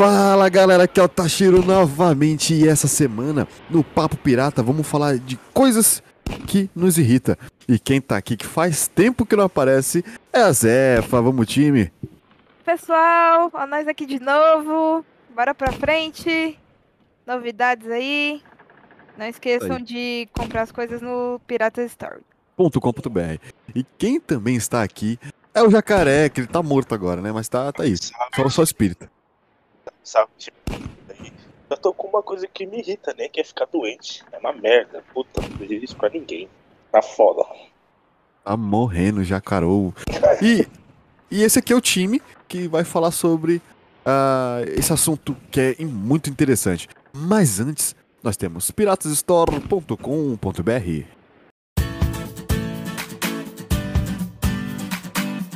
Fala galera, aqui é o Tashiro novamente e essa semana no Papo Pirata vamos falar de coisas que nos irrita. E quem tá aqui que faz tempo que não aparece é a Zefa, vamos time. Pessoal, ó nós aqui de novo. Bora pra frente. Novidades aí. Não esqueçam Aí. de comprar as coisas no Pirata Store. .com.br. E quem também está aqui é o Jacaré, que ele tá morto agora, né? Mas tá, tá aí, só, só espírito. Sabe? Tipo, daí eu tô com uma coisa que me irrita, né? Que é ficar doente. É uma merda. Puta, não desejo isso pra ninguém. Tá foda. Tá morrendo, Jacarou. E, e esse aqui é o time que vai falar sobre ah, esse assunto que é muito interessante. Mas antes, nós temos piratasstore.com.br.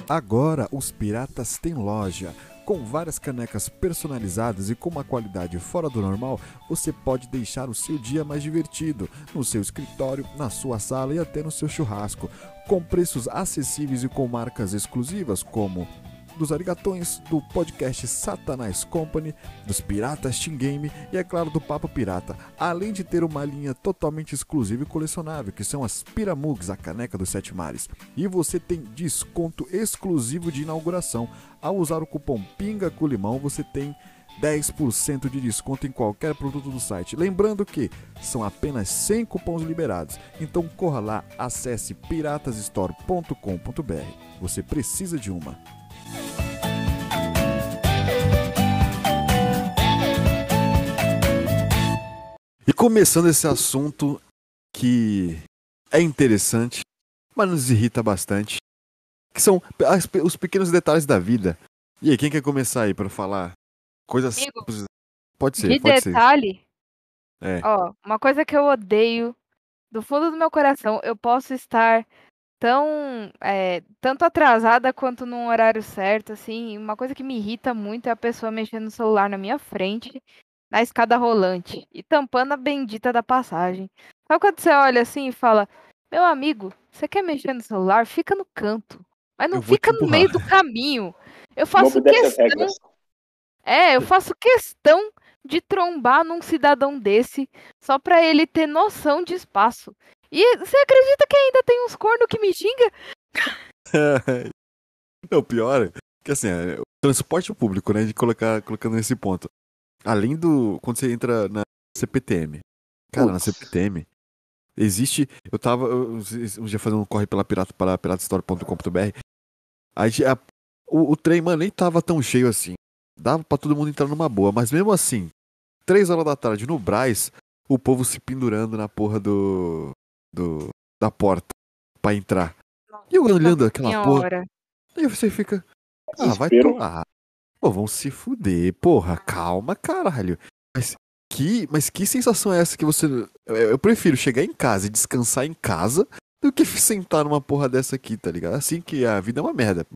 Agora os piratas têm loja. Com várias canecas personalizadas e com uma qualidade fora do normal, você pode deixar o seu dia mais divertido, no seu escritório, na sua sala e até no seu churrasco, com preços acessíveis e com marcas exclusivas como dos Arigatões, do podcast Satanás Company, dos Piratas Team Game e, é claro, do Papo Pirata, além de ter uma linha totalmente exclusiva e colecionável, que são as Piramugs, a caneca dos Sete Mares. E você tem desconto exclusivo de inauguração. Ao usar o cupom PINGA com limão, você tem 10% de desconto em qualquer produto do site. Lembrando que são apenas 100 cupons liberados. Então corra lá, acesse piratasstore.com.br. Você precisa de uma. E começando esse assunto que é interessante, mas nos irrita bastante, que são as os pequenos detalhes da vida. E aí, quem quer começar aí pra falar coisas Amigo, simples? Pode ser, de pode ser. detalhe, É. ó, uma coisa que eu odeio do fundo do meu coração, eu posso estar tão é, tanto atrasada quanto num horário certo, assim. Uma coisa que me irrita muito é a pessoa mexendo no celular na minha frente, na escada rolante e tampando a bendita da passagem. Sabe quando você olha assim e fala: Meu amigo, você quer mexer no celular? Fica no canto. Mas não fica no meio do empurrar." caminho. Eu faço questão. É, eu faço questão de trombar num cidadão desse só pra ele ter noção de espaço. E você acredita que ainda tem uns corno que me xinga? Não, o pior é que assim, é, o transporte público, né, de colocar colocando nesse ponto. Além do quando você entra na CPTM. Cara, na Putz. CPTM existe, eu tava eu- um dia fazendo um corre pela pirata para piratastore.com.br. Aí a- o, o trem, mano, nem tava tão cheio assim. Dava pra todo mundo entrar numa boa, mas mesmo assim, três horas da tarde no Braz, o povo se pendurando na porra do do da porta pra entrar. E eu olhando aquela porra, Senhora. Aí você fica. Ah, vai tomar. Pô, vão se fuder, porra. Calma, caralho. Mas que, mas que sensação é essa que você. Eu, eu prefiro chegar em casa e descansar em casa do que sentar numa porra dessa aqui, tá ligado? Assim que a vida é uma merda.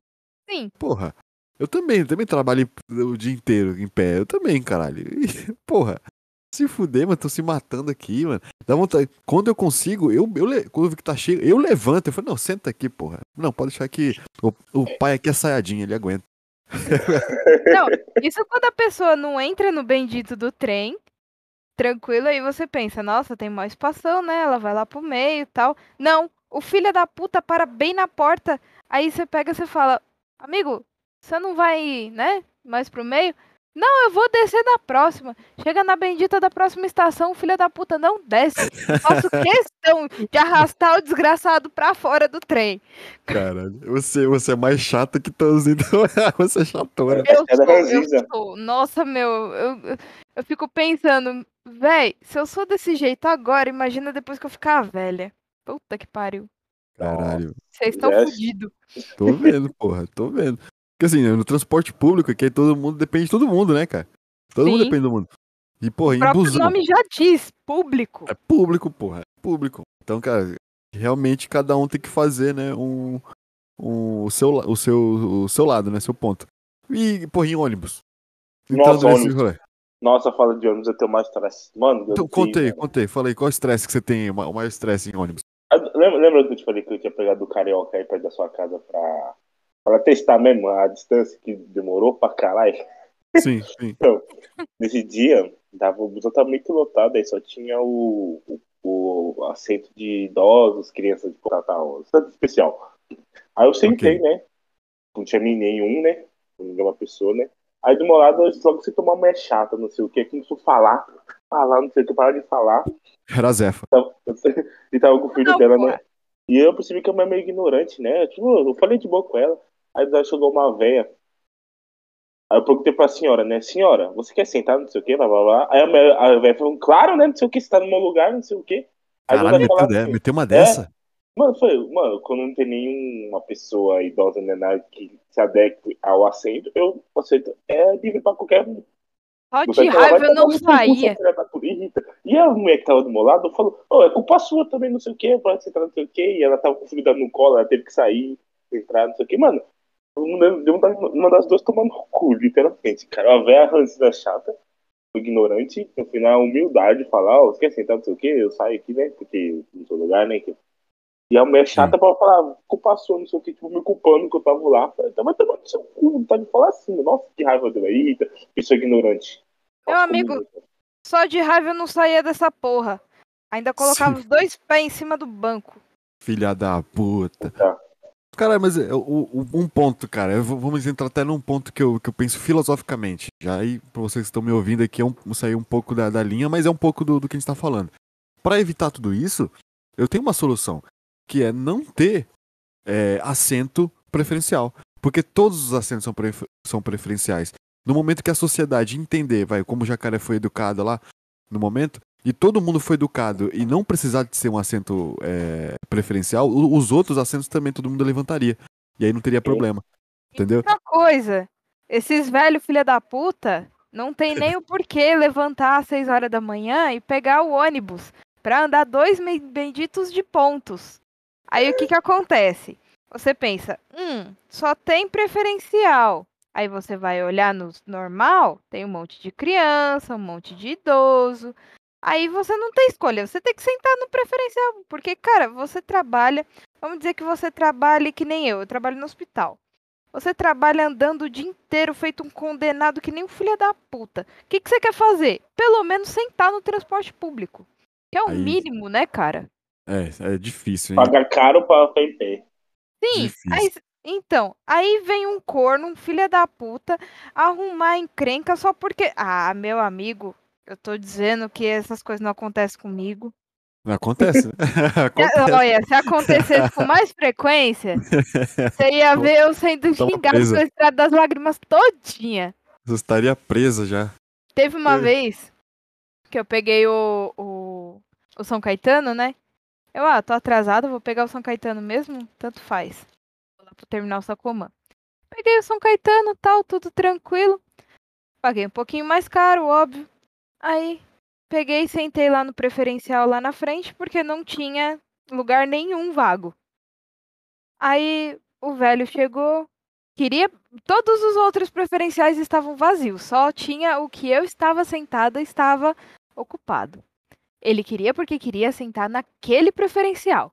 Sim. Porra. Eu também, eu também trabalho o dia inteiro em pé. Eu também, caralho. E, porra. Se fuder, mano, tô se matando aqui, mano. Dá vontade. Quando eu consigo, eu, eu quando eu vi que tá cheio, eu levanto. Eu falo, não, senta aqui, porra. Não, pode deixar que o, o pai aqui é saiadinho, ele aguenta. Não, isso quando a pessoa não entra no bendito do trem, tranquilo, aí você pensa, nossa, tem mais espação, né? Ela vai lá pro meio e tal. Não, o filho da puta para bem na porta, aí você pega e você fala, amigo, você não vai, né, mais pro meio? Não, eu vou descer na próxima. Chega na bendita da próxima estação, o filho da puta não desce. Faço questão de arrastar o desgraçado pra fora do trem. Caralho. Você, você é mais chata que todos, então você é chatona. Eu sou, eu sou. Nossa, meu, eu, eu- eu fico pensando, véi, se eu sou desse jeito agora, imagina depois que eu ficar velha. Puta que pariu. Caralho. Vocês estão Yes. fodidos. Tô vendo, porra, tô vendo. Porque assim, no transporte público aqui todo mundo depende de todo mundo, né, cara? Todo mundo Sim. depende do mundo. E, porra, O em próprio busão. nome já diz, público. É público, porra. É público. Então, cara, realmente cada um tem que fazer, né, um, um, o, seu, o, seu, o seu lado, né, seu ponto. E, porra, em ônibus. Nossa, ônibus. rolê. Nossa, fala de ônibus, eu tenho mais estresse. Mano, eu Então, aí. Fala aí, qual estresse que você tem, o ma- o maior estresse em ônibus? Ah, Lembra, lembra que eu te falei que eu tinha pegado o Carioca aí perto da sua casa pra, pra testar mesmo a distância que demorou pra caralho? Sim, sim. Nesse dia, dava, o busão tava muito lotado, aí só tinha o, o, o assento de idosos, crianças de Natal, assento especial. Aí eu sentei, né? Não tinha nenhum, né? Nenhuma pessoa, né? Aí do meu lado, logo se tomar uma mulher chata, não sei o que, começou a falar, falar, não sei o que, parar de falar. Era a Zefa. E tava com o filho dela, né? E eu percebi que a mulher é meio ignorante, né? Tipo, eu falei de boa com ela. Aí já chegou uma véia. Aí eu perguntei pra senhora, né? Senhora, você quer sentar, não sei o que, blá blá blá. Aí a, véia falou, claro, né? Não sei o que, você tá no meu lugar, não sei o que. Caralho, meteu, assim, meteu uma dessa? É, mano, foi, mano, quando não tem nenhuma pessoa idosa nem nada que se adeque ao assento, eu aceito. É livre pra qualquer um. Só de raiva eu não saía. E a mulher que tava do meu lado falou, oh, é culpa sua também, não sei o que, pode sentar não sei o que. E ela tava com o filho dando no colo, ela teve que sair, entrar, não sei o que. Mano, uma das duas tomando cu, literalmente, cara. Uma velha rancida chata, ignorante, no final, humildade, falar, oh, você quer sentar, não sei o que, eu saio aqui, né, porque não sou lugar, né, que... E a mulher chata pra falar, culpa sua, não sei o que, tipo, me culpando que eu tava lá. Falei, tá, mas também no seu cu, não pode falar assim. Nossa, que raiva dela. Eita, pessoa ignorante. Meu Nossa, amigo, só de raiva eu não saía dessa porra. Ainda colocava Sim. os dois pés em cima do banco. Filha da puta. Tá. Cara, mas é, o, um ponto, cara, vamos entrar até num ponto que eu, que eu penso filosoficamente. Já aí, pra vocês que estão me ouvindo aqui, é um, sair um pouco da, da linha, mas é um pouco do, do que a gente tá falando. Para evitar tudo isso, eu tenho uma solução que é não ter é, assento preferencial. Porque todos os assentos são, prefer são preferenciais. No momento que a sociedade entender, vai, como o jacaré foi educado lá, no momento, e todo mundo foi educado e não precisar de ser um assento é, preferencial, os outros assentos também todo mundo levantaria. E aí não teria problema. Entendeu? Uma coisa, esses velhos filha da puta não tem nem o porquê levantar às 6 horas da manhã e pegar o ônibus para andar dois benditos de pontos. Aí o que que acontece? Você pensa, hum, só tem preferencial. Aí você vai olhar no normal, tem um monte de criança, um monte de idoso. Aí você não tem escolha, você tem que sentar no preferencial, porque cara, você trabalha, vamos dizer que você trabalha que nem eu, eu trabalho no hospital. Você trabalha andando o dia inteiro feito um condenado que nem um filho da puta. O que, que você quer fazer? Pelo menos sentar no transporte público. Que é o Aí... mínimo, né, cara? É, é difícil, hein? Paga caro pra pé. Sim, aí, então, aí vem um corno, um filho da puta, arrumar encrenca só porque. Ah, meu amigo, eu tô dizendo que essas coisas não acontecem comigo. Não acontece. acontece. Olha, se acontecesse com mais frequência, você ia ver eu sendo xingado pela estrada das lágrimas todinha. Você estaria presa já. Teve uma é. vez que eu peguei o, o, o São Caetano, né? Eu, ah, tô atrasada, vou pegar o São Caetano mesmo, tanto faz. Vou lá pro terminal Sacomã. Peguei o São Caetano, tal, tudo tranquilo. Paguei um pouquinho mais caro, óbvio. Aí, peguei e sentei lá no preferencial lá na frente, porque não tinha lugar nenhum vago. Aí, o velho chegou, queria. Todos os outros preferenciais estavam vazios, só tinha o que eu estava sentada estava ocupado. Ele queria porque queria sentar naquele preferencial.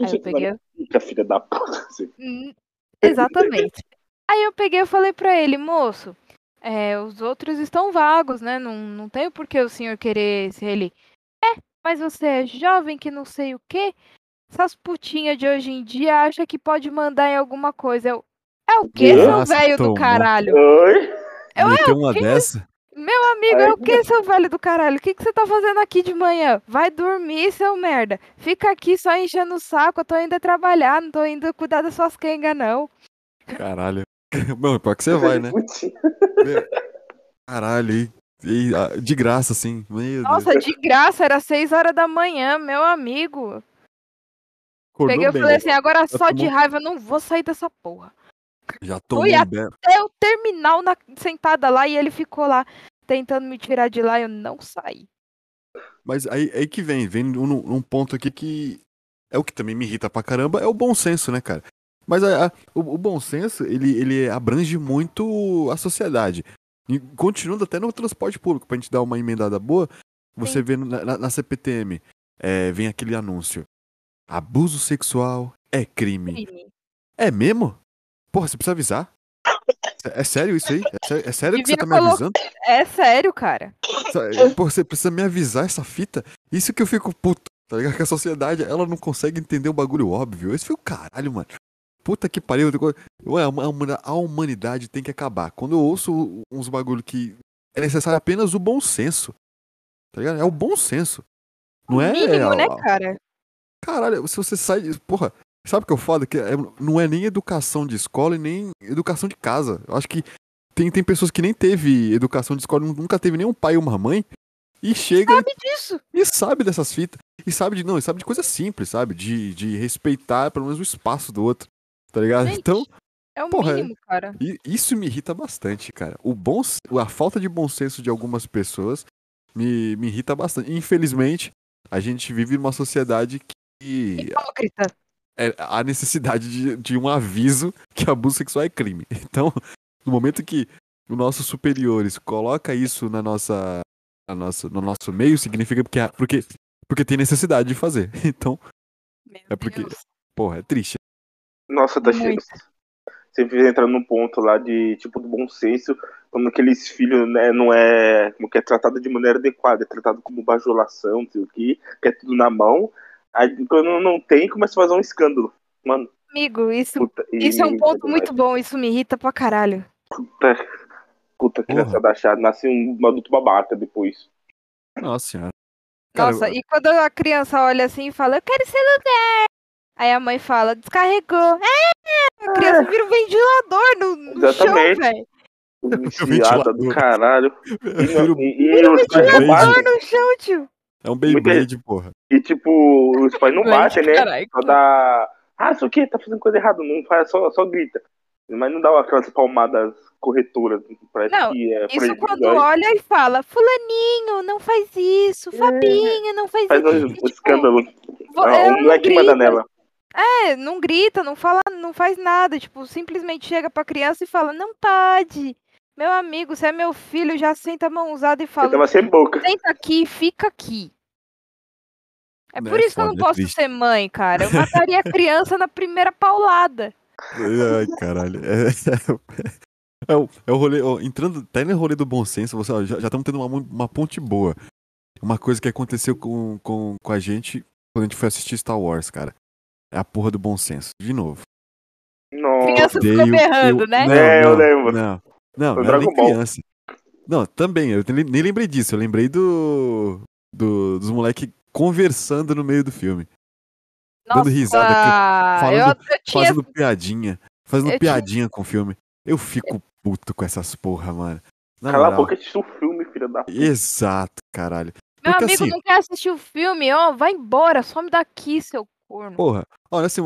Aí eu peguei. Fica filha da puta. Assim. Hum, exatamente. Aí eu peguei e falei pra ele, moço, é, os outros estão vagos, né? Não, não tem por que o senhor querer se ele. É, mas você é jovem que não sei o quê. Essas putinhas de hoje em dia acham que pode mandar em alguma coisa. Eu, é o quê, seu velho do caralho? Oi? Eu, é uma dessa? Meu amigo, é o que, seu velho do caralho? O que, que você tá fazendo aqui de manhã? Vai dormir, seu merda. Fica aqui só enchendo o saco. Eu tô indo trabalhar, não tô indo cuidar das suas quengas, não. Caralho. Bom, pior que você vai, né? Caralho, e, e, ah, de graça, assim. Meu Nossa, Deus. de graça, era 6 horas da manhã, meu amigo. Acordou Peguei e falei assim, agora Já só tomou... de raiva eu não vou sair dessa porra. Já tomou Fui até o terminal na, sentada lá e ele ficou lá tentando me tirar de lá e eu não saí. Mas aí, aí que vem, vem um, um ponto aqui que é o que também me irrita pra caramba, é o bom senso, né, cara? Mas a, a, o, o, bom senso, ele, ele abrange muito a sociedade. E continuando até no transporte público, pra gente dar uma emendada boa, você Sim. vê na, na, na CPTM, é, vem aquele anúncio. Abuso sexual é crime. crime. É mesmo? Porra, você precisa avisar? É sério isso aí? É sério, é sério que você tá me avisando? É sério, cara. Sa- Pô, você precisa me avisar essa fita? Isso que eu fico puto, tá ligado? Que a sociedade, ela não consegue entender um bagulho óbvio. Esse foi o caralho, mano. Puta que pariu. A huma- a humanidade tem que acabar. Quando eu ouço uns bagulho que é necessário apenas o bom senso. Tá ligado? É o bom senso. Não é. Mínimo, né, a- cara? Caralho, se você sai. Porra, sabe o que é o foda? Que é- não é nem educação de escola e nem educação de casa. Eu acho que tem, tem pessoas que nem teve educação de escola, nunca teve nem um pai ou uma mãe. E chega Sabe disso? e sabe dessas fitas. E sabe de. Não, e sabe de coisa simples, sabe? De, de respeitar pelo menos o espaço do outro. Tá ligado? Gente, Então, É o Porra, mínimo, cara. isso me irrita bastante, cara. O bom, a falta de bom senso de algumas pessoas me, me irrita bastante. Infelizmente, a gente vive numa sociedade que Hipócrita. é a necessidade de, de um aviso que abuso sexual é crime. Então, no momento que os nossos superiores coloca isso na nossa, na nossa, no nosso meio, significa porque, porque, porque tem necessidade de fazer. Então, Meu É porque- Deus. porra, é triste. Nossa, tá cheio. Sempre entra num ponto lá de tipo do bom senso, quando aqueles filhos né, não é como que é tratado de maneira adequada, é tratado como bajulação, não sei o que, que é tudo na mão. Aí quando não tem, começa a fazer um escândalo. Mano, Amigo, isso, puta. e- isso é um ponto muito bom. Isso me irrita pra caralho. Puta, puta criança chata, nasce um adulto babaca depois. Nossa senhora. Cara, Nossa, e quando a criança olha assim e fala, eu quero celular. Aí a mãe fala, descarregou. É, a criança vira um ventilador no, no chão, Exatamente. velho. Viciada do caralho. E, Vira um- e, e ventilador. no chão, tio. É um Beyblade, porra. E tipo, os pais não batem, né? Caralho. Só dá. Ah, isso aqui tá fazendo coisa errada, não faz, só, só grita. Mas não dá aquelas palmadas corretoras. Parece Não, que é Isso quando aí olha e fala, fulaninho, não faz isso, Fabinho, não faz, Faz isso. um E, tipo, escândalo. vo- Ah, o moleque manda nela. É, não grita, não fala, não faz nada, tipo, simplesmente chega pra criança e fala, não pode. Meu amigo, você é meu filho, já senta a mão usada e fala, tava sem boca. senta aqui e fica aqui. É Né, por isso que eu não foda, é posso triste. ser mãe, cara. Eu mataria a criança na primeira paulada. Ai, caralho. É, é, o, é o rolê. ó, entrando até no rolê do bom senso, você, ó, já estamos tendo uma, uma ponte boa. Uma coisa que aconteceu com, com, com a gente quando a gente foi assistir Star Wars, cara. É a porra do bom senso. De novo. Nossa. Criança ficou Odeio- berrando, eu- né? Não, É, eu não, lembro. Não, não, não era nem criança. Não, também, eu nem lembrei disso. Eu lembrei do, do dos moleques conversando no meio do filme. Dando risada, Nossa, falando- eu, eu tinha Fazendo piadinha. Fazendo Eu tinha- piadinha com o filme. Eu fico puto com essas porra, mano. Na Cala a moral. boca e assiste o filme, filha da puta. Exato, caralho. Meu Porque amigo assim- não quer assistir o filme, ó, vai embora, some daqui, seu corno. Porra, olha assim,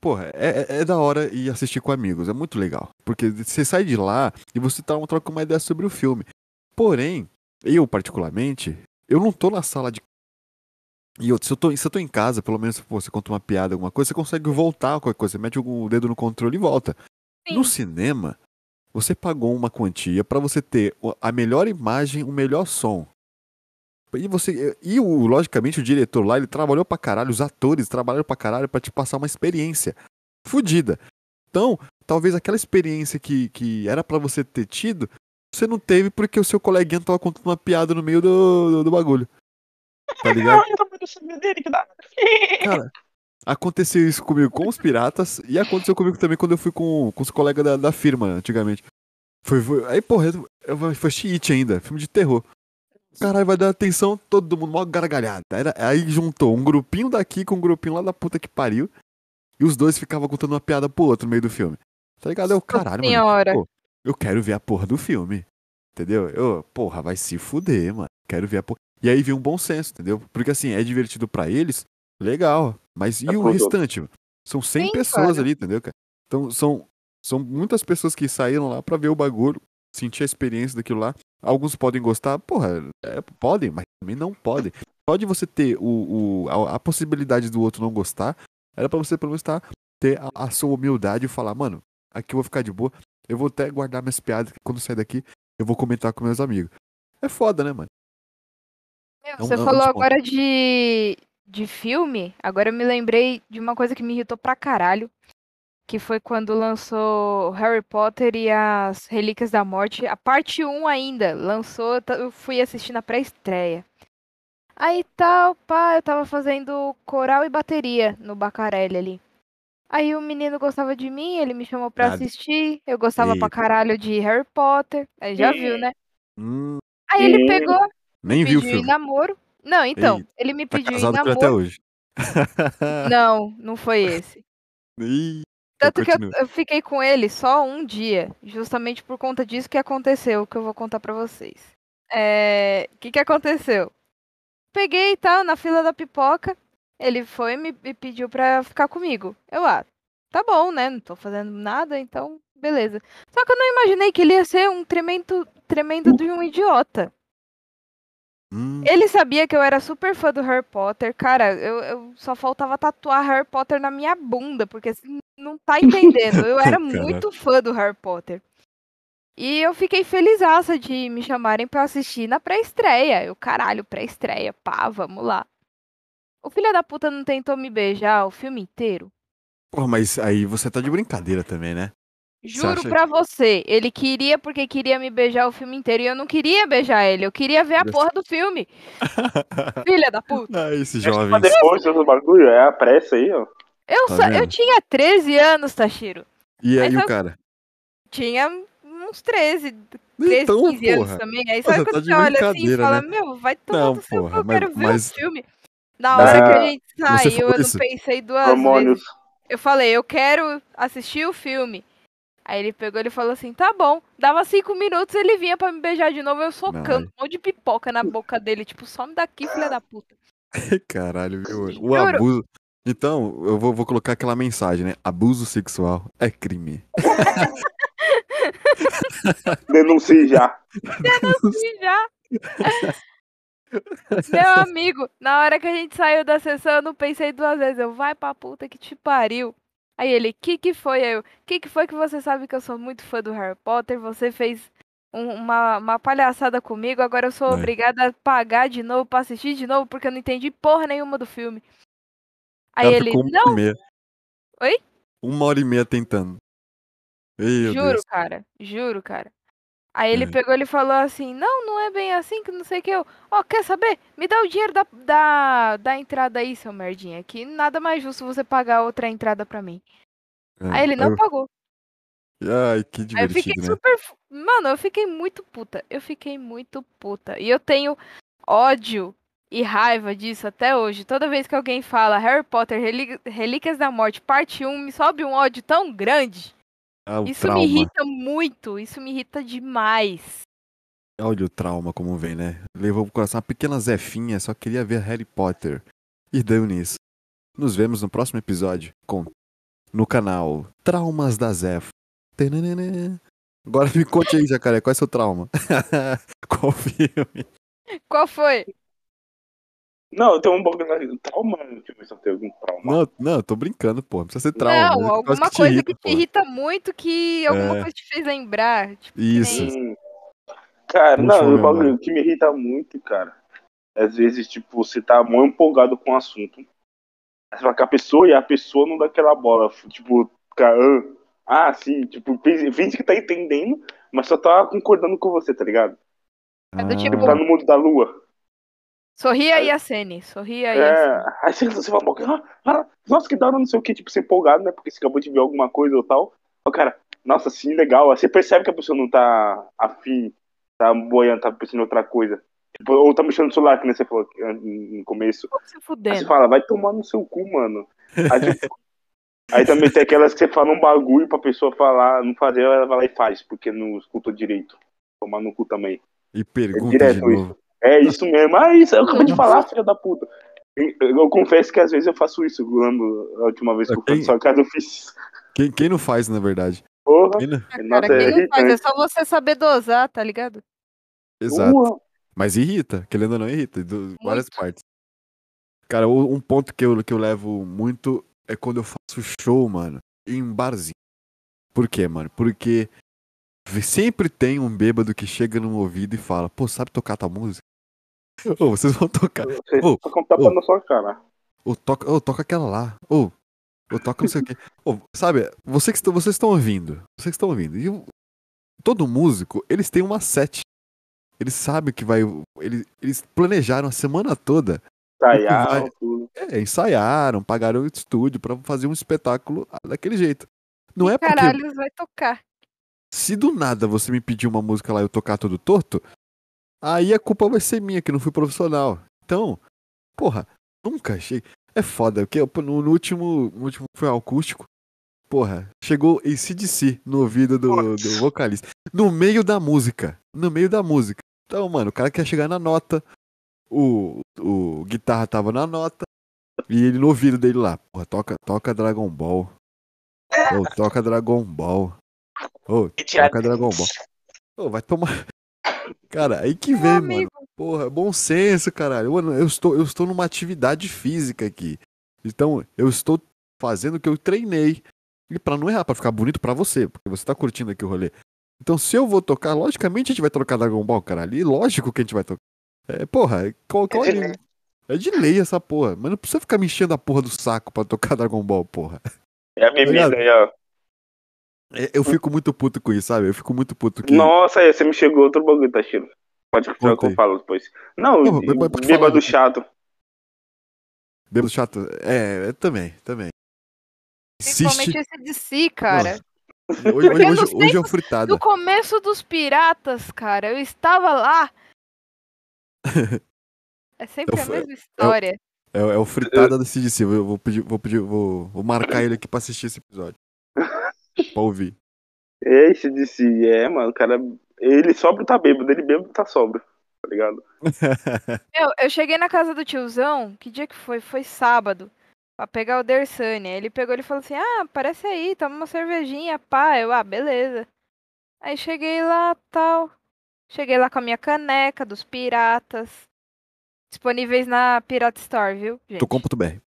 porra, é, é- é da hora ir assistir com amigos, é muito legal. Porque você sai de lá e você tá, troca uma ideia sobre o filme. Porém, eu particularmente, eu não tô na sala de. E outro, se eu tô, se eu tô em casa, pelo menos pô, você conta uma piada, alguma coisa, você consegue voltar a qualquer coisa. Você mete o dedo no controle e volta. Sim. No cinema, você pagou uma quantia pra você ter a melhor imagem, o melhor som. E você e o logicamente o diretor lá, ele trabalhou pra caralho, os atores trabalharam pra caralho pra te passar uma experiência fodida. Então, talvez aquela experiência que, que era pra você ter tido, você não teve porque o seu coleguinha tava contando uma piada no meio do, do, do bagulho. Tá ligado? Cara, aconteceu isso comigo com os piratas e aconteceu comigo também quando eu fui com, com os colegas da, da firma antigamente. Foi, foi- aí, porra, eu, eu, foi Cheat ainda, filme de terror. Caralho, vai dar atenção, todo mundo, mó gargalhada. Era, aí juntou um grupinho daqui com um grupinho lá da puta que pariu. E os dois ficavam contando uma piada pro outro no meio do filme. Tá ligado? Eu, caralho, mano. Senhora. pô, eu quero ver a porra do filme. Entendeu? Eu, porra, vai se fuder, mano. Quero ver a porra. E aí vem um bom senso, entendeu? Porque assim, é divertido pra eles, legal. Mas e É o pros restante? mano? São 100 Sim, pessoas cara. ali, entendeu, cara? Então são, são muitas pessoas que saíram lá pra ver o bagulho, sentir a experiência daquilo lá. Alguns podem gostar, porra, é, podem, mas também não podem. Só de você ter o, o, a, a possibilidade do outro não gostar, era pra você pelo menos tá, ter a, a sua humildade e falar, mano, aqui eu vou ficar de boa, eu vou até guardar minhas piadas, que quando sair daqui, eu vou comentar com meus amigos. É foda, né, mano? Meu, É um- você é um falou agora de, de filme, agora eu me lembrei de uma coisa que me irritou pra caralho. Que foi quando lançou Harry Potter e as Relíquias da Morte, a parte 1 ainda, lançou, eu fui assistir na pré-estreia. Aí tal, pá, eu tava fazendo coral e bateria no Bacarelli ali. Aí o menino gostava de mim, ele me chamou pra assistir, eu gostava pra Eita. caralho de Harry Potter, aí já viu, né? Hum, Aí ele pegou, nem vi o pediu filme. namoro. Não, então, Eita, ele me Tá pediu casado com ele até namoro. hoje. Não, não foi esse. Ih, Tanto que eu, eu fiquei com ele só um dia, justamente por conta disso que aconteceu, que eu vou contar pra vocês. É, O que que aconteceu? Peguei e tal, na fila da pipoca, ele foi e me me pediu pra ficar comigo. Eu, ah, tá bom, né? Não tô fazendo nada, então beleza. Só que eu não imaginei que ele ia ser um tremendo, tremendo de um idiota. Hum, Ele sabia que eu era super fã do Harry Potter. Cara, eu, eu só faltava tatuar Harry Potter na minha bunda, porque assim, não tá entendendo. Eu era muito fã do Harry Potter. E eu fiquei felizaça de me chamarem pra assistir na pré-estreia. Eu, caralho, pré-estreia, pá, vamos lá. O filho da puta não tentou me beijar o filme inteiro? Porra, mas aí você tá de brincadeira também, né? Juro acha- pra você, ele queria porque queria me beijar o filme inteiro e eu não queria beijar ele, eu queria ver a porra do filme. Filha da puta. ah, esse jovem. depois do bagulho, é a pressa aí, ó. Eu, Tá só, eu tinha 13 anos, Tashiro. E aí o cara? Tinha uns 13, 13, Então, 15 anos porra. também. Aí sabe tá quando de você olha assim e fala, né? meu, vai tomar Não, no seu eu quero ver mas- o filme. Na hora que a gente Você saiu, eu não isso? pensei duas vezes. Hormônios. Eu falei, eu quero assistir o filme. Aí ele pegou e falou assim, tá bom. Dava cinco minutos, ele vinha pra me beijar de novo, eu socando um monte de pipoca na boca dele. Tipo, some daqui, filha da puta. Caralho, viu? O Juro. abuso. Então, eu vou, vou colocar aquela mensagem, né? Abuso sexual é crime. Denuncie já. E já. Meu amigo, na hora que a gente saiu da sessão, eu não pensei duas vezes. Eu, vai pra puta que te pariu. Aí ele, que que foi? Aí eu, que que foi que você sabe que eu sou muito fã do Harry Potter? Você fez um- uma, uma palhaçada comigo, agora eu sou É. obrigada a pagar de novo pra assistir de novo, porque eu não entendi porra nenhuma do filme. Aí Ela ele, não, hora e meia. Oi? Uma hora e meia tentando. Meu Juro, Deus. cara. Juro, cara. Aí ele É. pegou e falou assim: Não, não é bem assim, que não sei o que. Eu, ó, quer saber? Me dá o dinheiro da, da, da entrada aí, seu merdinha. Que nada mais justo você pagar outra entrada pra mim. É, Aí ele não eu- pagou. Ai, que Aí eu fiquei divertido, né? super. Mano, eu fiquei muito puta. Eu fiquei muito puta. E eu tenho ódio e raiva disso até hoje. Toda vez que alguém fala Harry Potter Relí- Relíquias da Morte, parte 1, me sobe um ódio tão grande. Ah, Isso trauma. me irrita muito. Isso me irrita demais. Olha o trauma como vem, né? Levou pro coração uma pequena Zefinha, só queria ver Harry Potter. E deu nisso. Nos vemos no próximo episódio com no canal Traumas da Zef. Tananana. Agora me conte aí, Jacaré, qual é seu trauma? qual filme? Qual foi? Não, eu tenho um bagulho. lá- Trauma. Deixa eu ver se eu tenho algum trauma. Não, não, eu tô brincando, pô. Não precisa ser trauma. não, né? Alguma te coisa irrita, que te irrita muito que alguma É. coisa te fez lembrar. Tipo, que Isso. nem- Hum. Cara, Puxa não, o bagulho que me irrita muito, cara. Às vezes, tipo, você tá muito empolgado com o assunto. Aí Você fala com a pessoa e a pessoa não dá aquela bola. Tipo, cara, ah, sim, tipo, finge que tá entendendo, mas só tá concordando com você, tá ligado? É do Ah, tipo, Tipo, tá no mundo da lua. Sorria e acene. Sorria e acene. É, aí você, você fala, ah, ah, nossa, que da hora, não sei o que, tipo, você empolgado, né? Porque você acabou de ver alguma coisa ou tal. O cara, nossa, sim, legal. Aí você percebe que a pessoa não tá afim, tá boiando, tá pensando em outra coisa. Tipo, ou tá mexendo no celular, que nem você falou no começo. Aí você fala, vai tomar no seu cu, mano. Aí, tipo, aí também tem aquelas que você fala um bagulho pra pessoa falar, não fazer, ela vai lá e faz, porque não escutou direito. Tomar no cu também. E pergunta direto de novo. É isso mesmo. Ah, isso, eu acabei de falar, filha da puta. Eu, eu confesso que às vezes eu faço isso. Eu lembro a última vez que eu fui na sua casa, eu fiz. Quem, quem não faz, na verdade? Porra. Quem não- Ah, cara, é quem não faz? É só você saber dosar, tá ligado? Exato. Porra. Mas irrita, querendo ou não, irrita. De várias partes. Cara, um ponto que eu, que eu levo muito é quando eu faço show, mano, em um barzinho. Por quê, mano? Porque sempre tem um bêbado que chega no ouvido e fala, pô, sabe tocar tua música? Ô, vocês vão tocar. Ô, com um tapa ô. na sua cara. Ô, toca, ô, toca aquela lá. Ô, ou toca não sei o quê. Ô, sabe, você que vocês estão ouvindo, vocês que estão ouvindo, e o- todo músico, eles têm uma set. Eles sabem que vai. Eles, eles planejaram a semana toda. Ensaiaram vai- tudo. É, ensaiaram, pagaram o estúdio pra fazer um espetáculo daquele jeito. Não é porque Caralho, vai tocar. se do nada você me pedir uma música lá e eu tocar todo torto, aí a culpa vai ser minha, que não fui profissional. Então, porra, nunca achei. É foda, porque no, no último, no último foi acústico. Porra, chegou ACDC no ouvido do, do vocalista. No meio da música. No meio da música. Então, mano, o cara quer chegar na nota. O, o guitarra tava na nota. E ele no ouvido dele lá. Porra, toca, toca Dragon Ball. Ô, toca Dragon Ball. Ô, toca Dragon Ball. Ô, vai tomar. Cara, aí que Meu vem, mano. amigo, Porra, bom senso, caralho. Mano, eu estou, eu estou numa atividade física aqui. Então, eu estou fazendo o que eu treinei. E pra não errar, pra ficar bonito pra você, porque você tá curtindo aqui o rolê. Então, se eu vou tocar, logicamente a gente vai tocar Dragon Ball, caralho. E lógico que a gente vai tocar. É, porra, é, qual, qual É de é, lei. é de lei essa porra. Mas não precisa ficar me enchendo a porra do saco pra tocar Dragon Ball, porra. É a bebida Obrigado. aí, ó. É, eu fico muito puto com isso, sabe? Eu fico muito puto que. Nossa, aí você me chegou outro bagulho, tá, Chilo? Pode continuar que eu falo depois. Não, falar. bêbado chato. Bêbado chato. É, é também, também. principalmente esse de si, cara. Hoje, hoje, hoje, nos hoje é o fritada. No começo dos piratas, cara, eu estava lá. É sempre Eu a mesma história. É, é o fritada do CDC. Eu vou pedir, vou pedir, vou, vou marcar ele aqui pra assistir esse episódio. Pra ouvir. É, esse de si, é, mano, o cara. Ele sóbrio tá bêbado, ele bêbado tá sóbrio, tá ligado? Meu, eu cheguei na casa do tiozão, que dia que foi? Foi sábado. Pra pegar o Dersane. Aí ele pegou e falou assim: Ah, aparece aí, toma uma cervejinha, pá. Eu, ah, beleza. Aí cheguei lá, tal. Cheguei lá com a minha caneca dos piratas. Disponíveis na Pirata Store, viu? Gente? Tô .br.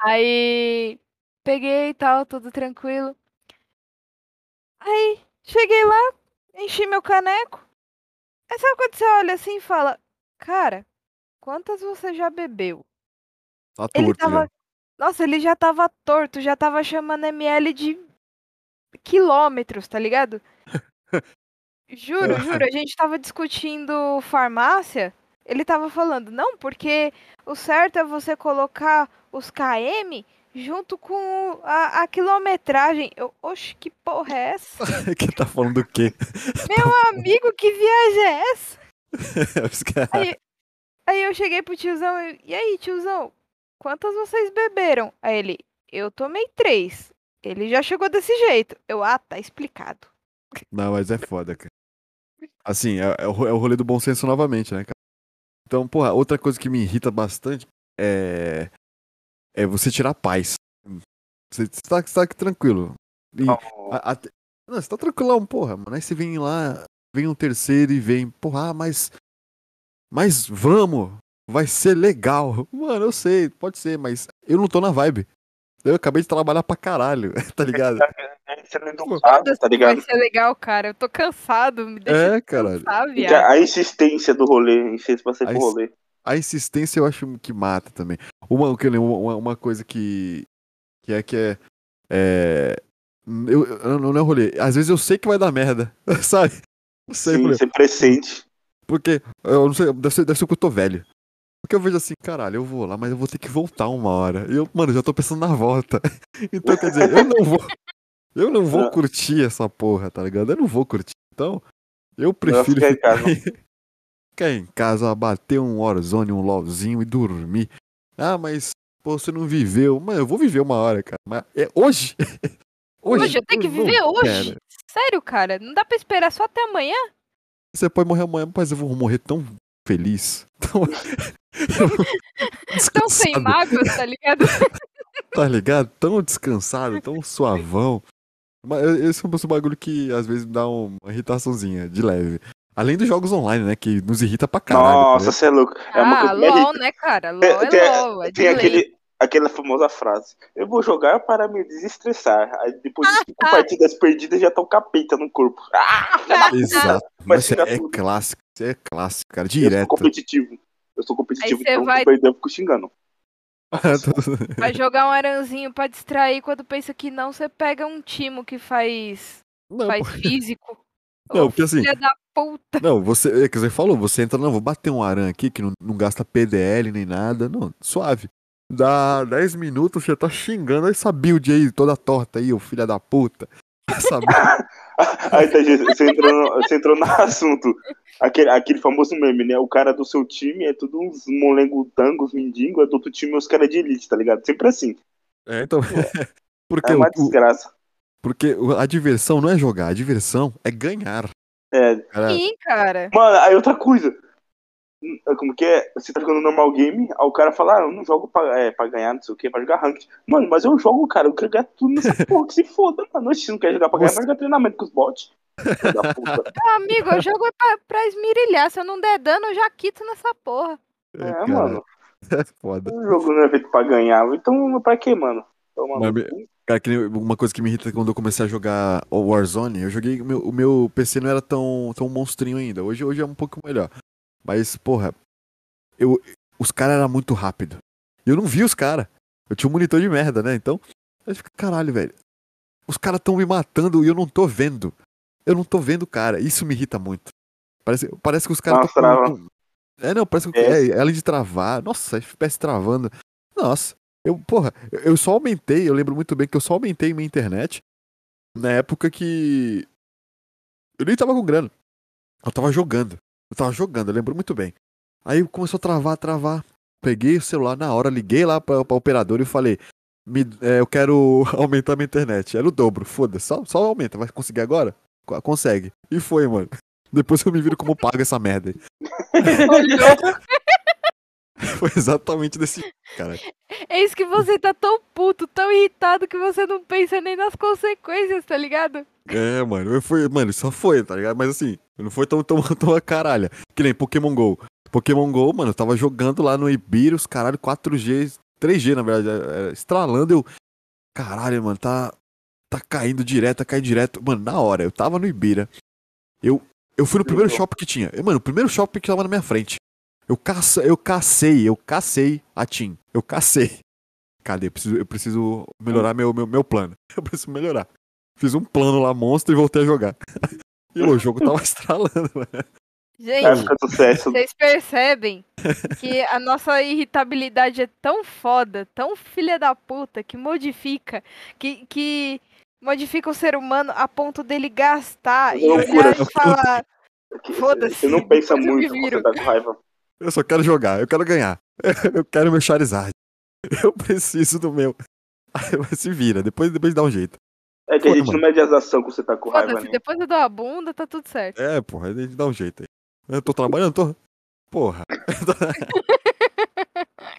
Aí peguei e tal, tudo tranquilo. Aí cheguei lá, enchi meu caneco. Aí sabe quando você olha assim e fala, cara, quantas você já bebeu? Tá Ele torto tava. já. Nossa, ele já tava torto, já tava chamando ML de quilômetros, tá ligado? Juro, juro, a gente tava discutindo farmácia. Ele tava falando, não, porque o certo é você colocar os KM junto com a, a quilometragem. Eu, oxe, que porra é essa? que tá falando do quê? Amigo, que viagem é essa? Aí, aí eu cheguei pro tiozão e, e aí, tiozão, quantas vocês beberam? Aí ele, eu tomei três. Ele já chegou desse jeito. Eu, ah, tá explicado. Não, mas é foda, cara. Assim, é, é o é o rolê do bom senso novamente, né, cara? Então, porra, outra coisa que me irrita bastante é. É você tirar a paz. Você, você tá, você tá aqui tranquilo. E Não, a- até- Não, você tá tranquilão, porra, mano. Aí você vem lá, vem um terceiro e vem, porra, ah, mas. Mas vamos! Vai ser legal. Mano, eu sei, pode ser, mas eu não tô na vibe. Eu acabei de trabalhar pra caralho, tá ligado? Você não é educado, tá ligado? Vai ser legal, cara. Eu tô cansado. Me deixa É, Que viado. A insistência do rolê, insistência pra ser A pro rolê. A insistência eu acho que mata também. Uma, que uma, uma coisa que. Que é que é. é eu, eu não é rolê. Às vezes eu sei que vai dar merda, sabe? Não sei, Sim, ser presente. porque. Eu não sei, deve ser, deve ser porque eu tô velho. Porque eu vejo assim, caralho, eu vou lá, mas eu vou ter que voltar uma hora. E eu, mano, já tô pensando na volta. Então, quer dizer, eu não vou. Eu não vou Não. curtir essa porra, tá ligado? Eu não vou curtir. Então, eu Eu prefiro ficar em casa. Ficar em casa, bater um Warzone, um LOLzinho e dormir. Ah, mas pô, você não viveu. Mano, eu vou viver uma hora, cara. Mas é hoje. Hoje, eu tenho que não viver hoje. quero. Sério, cara. Não dá pra esperar só até amanhã? Você pode morrer amanhã, mas eu vou morrer tão feliz. Tão, Tão sem mágoas, tá ligado? tá ligado? Tão descansado, tão suavão. Mas esse é um bagulho que às vezes dá uma irritaçãozinha de leve. Além dos jogos online, né? Que nos irrita pra caralho. Nossa, né? você é louco. É uma ah, coisa. LOL, né, cara? LOL Tem- tem- é LOL. É Tem lei. aquele, aquela famosa frase. Eu vou jogar para me desestressar. Aí depois de cinco partidas perdidas já estão capeta no corpo. Ah. Exato. Mas é, é clássico. Isso é clássico, cara. Eu sou Direto. competitivo. Eu sou competitivo, você então vai- perder eu fico xingando. Vai jogar um aranzinho pra distrair. Quando pensa que não, você pega um timo que faz, Não, faz pô. físico. Não, porque assim- Filha da puta. Não, você, é que você falou, você entra, não, vou bater um aran aqui que não, não gasta PDL nem nada, não, suave. Dá 10 minutos, você tá xingando essa build aí, toda torta aí, ô filha da puta. Essa build- Aí tá, você entrou, no, você entrou no assunto. Aquele, aquele famoso meme, né? O cara do seu time é tudo uns molengo tangos, mendigo, é do outro time é os caras de elite, tá ligado? Sempre assim. É, então. porque, É o- uma o- desgraça. Porque a diversão não é jogar, a diversão é ganhar. É. Cara, Sim, cara. Mano, aí outra coisa. Hum, Como que é? Você tá jogando normal game, aí o cara fala, ah, eu não jogo pra, é, pra ganhar, não sei o que, pra jogar ranked. Mano, mas eu jogo, cara, eu quero ganhar tudo nessa porra, que se foda, mano. Se não quer jogar pra ganhar, vai jogar treinamento com os bots. Filho da puta. Ah, amigo, eu jogo é pra, pra esmirilhar. Se eu não der dano, eu já quito nessa porra. É, cara, mano. É foda. O jogo não é feito pra ganhar. Então, pra quê, mano? Toma Mas no me- cu. Cara, uma coisa que me irrita quando eu comecei a jogar Warzone, eu joguei. O meu, o meu PC não era tão, tão monstrinho ainda. Hoje, hoje é um pouco melhor. Mas, porra, eu, os caras eram muito rápido. E eu não vi os caras. Eu tinha um monitor de merda, né? Então, eu fico, caralho, velho. Os caras estão me matando e eu não tô vendo. Eu não tô vendo o cara. Isso me irrita muito. Parece, parece que os caras tão. É, não, parece que. É. É, além de travar. Nossa, FPS travando. Nossa. Eu, porra, eu- só aumentei, eu lembro muito bem que eu só aumentei minha internet na época que. Eu nem tava com grana. Eu tava jogando. Eu tava jogando, eu lembro muito bem. Aí começou a travar, travar. Peguei o celular na hora, liguei lá pra, pra operadora e falei: "Me- é, Eu quero aumentar minha internet. Era o dobro, foda-se, só, só aumenta. Vai conseguir agora? Co- Consegue. E foi, mano. Depois eu me viro como pago essa merda aí. Olhou. Foi exatamente desse cara. É isso que você tá tão puto, tão irritado que você não pensa nem nas consequências, tá ligado? É, mano, eu fui, mano, só foi, tá ligado? Mas assim, não foi tão, tão, tão a caralho. Que nem Pokémon GO. Pokémon GO, mano, eu tava jogando lá no Ibirus, caralho, 4G, 3G, na verdade, é, é, estralando, eu. Caralho, mano, tá. Tá caindo direto, tá caindo direto. Mano, na hora, eu tava no Ibira. Eu, eu fui no primeiro shopping que tinha. Eu, Mano, o primeiro shopping que tava na minha frente. Eu, caça, eu cacei, eu cacei a Tim. Eu cacei. Cadê? Eu preciso, eu preciso melhorar meu, meu, meu plano. Eu preciso melhorar. Fiz um plano lá, monstro, e voltei a jogar. E o jogo tava estralando, mano. Gente, vocês percebem que a nossa irritabilidade é tão foda, tão filha da puta, que modifica, que, que modifica o ser humano a ponto dele gastar e Loucura. olhar e falar. Foda-se, Você não pensa muito quando você tá com raiva. Eu só quero jogar, eu quero ganhar. Eu quero meu Charizard. Eu preciso do meu. Aí vai se vira, depois, depois dá um jeito. É que a gente mano. não mede as ações quando você tá com raiva, né? depois eu dou a bunda, tá tudo certo. É, porra, a gente dá um jeito aí. Eu tô trabalhando, tô. Porra.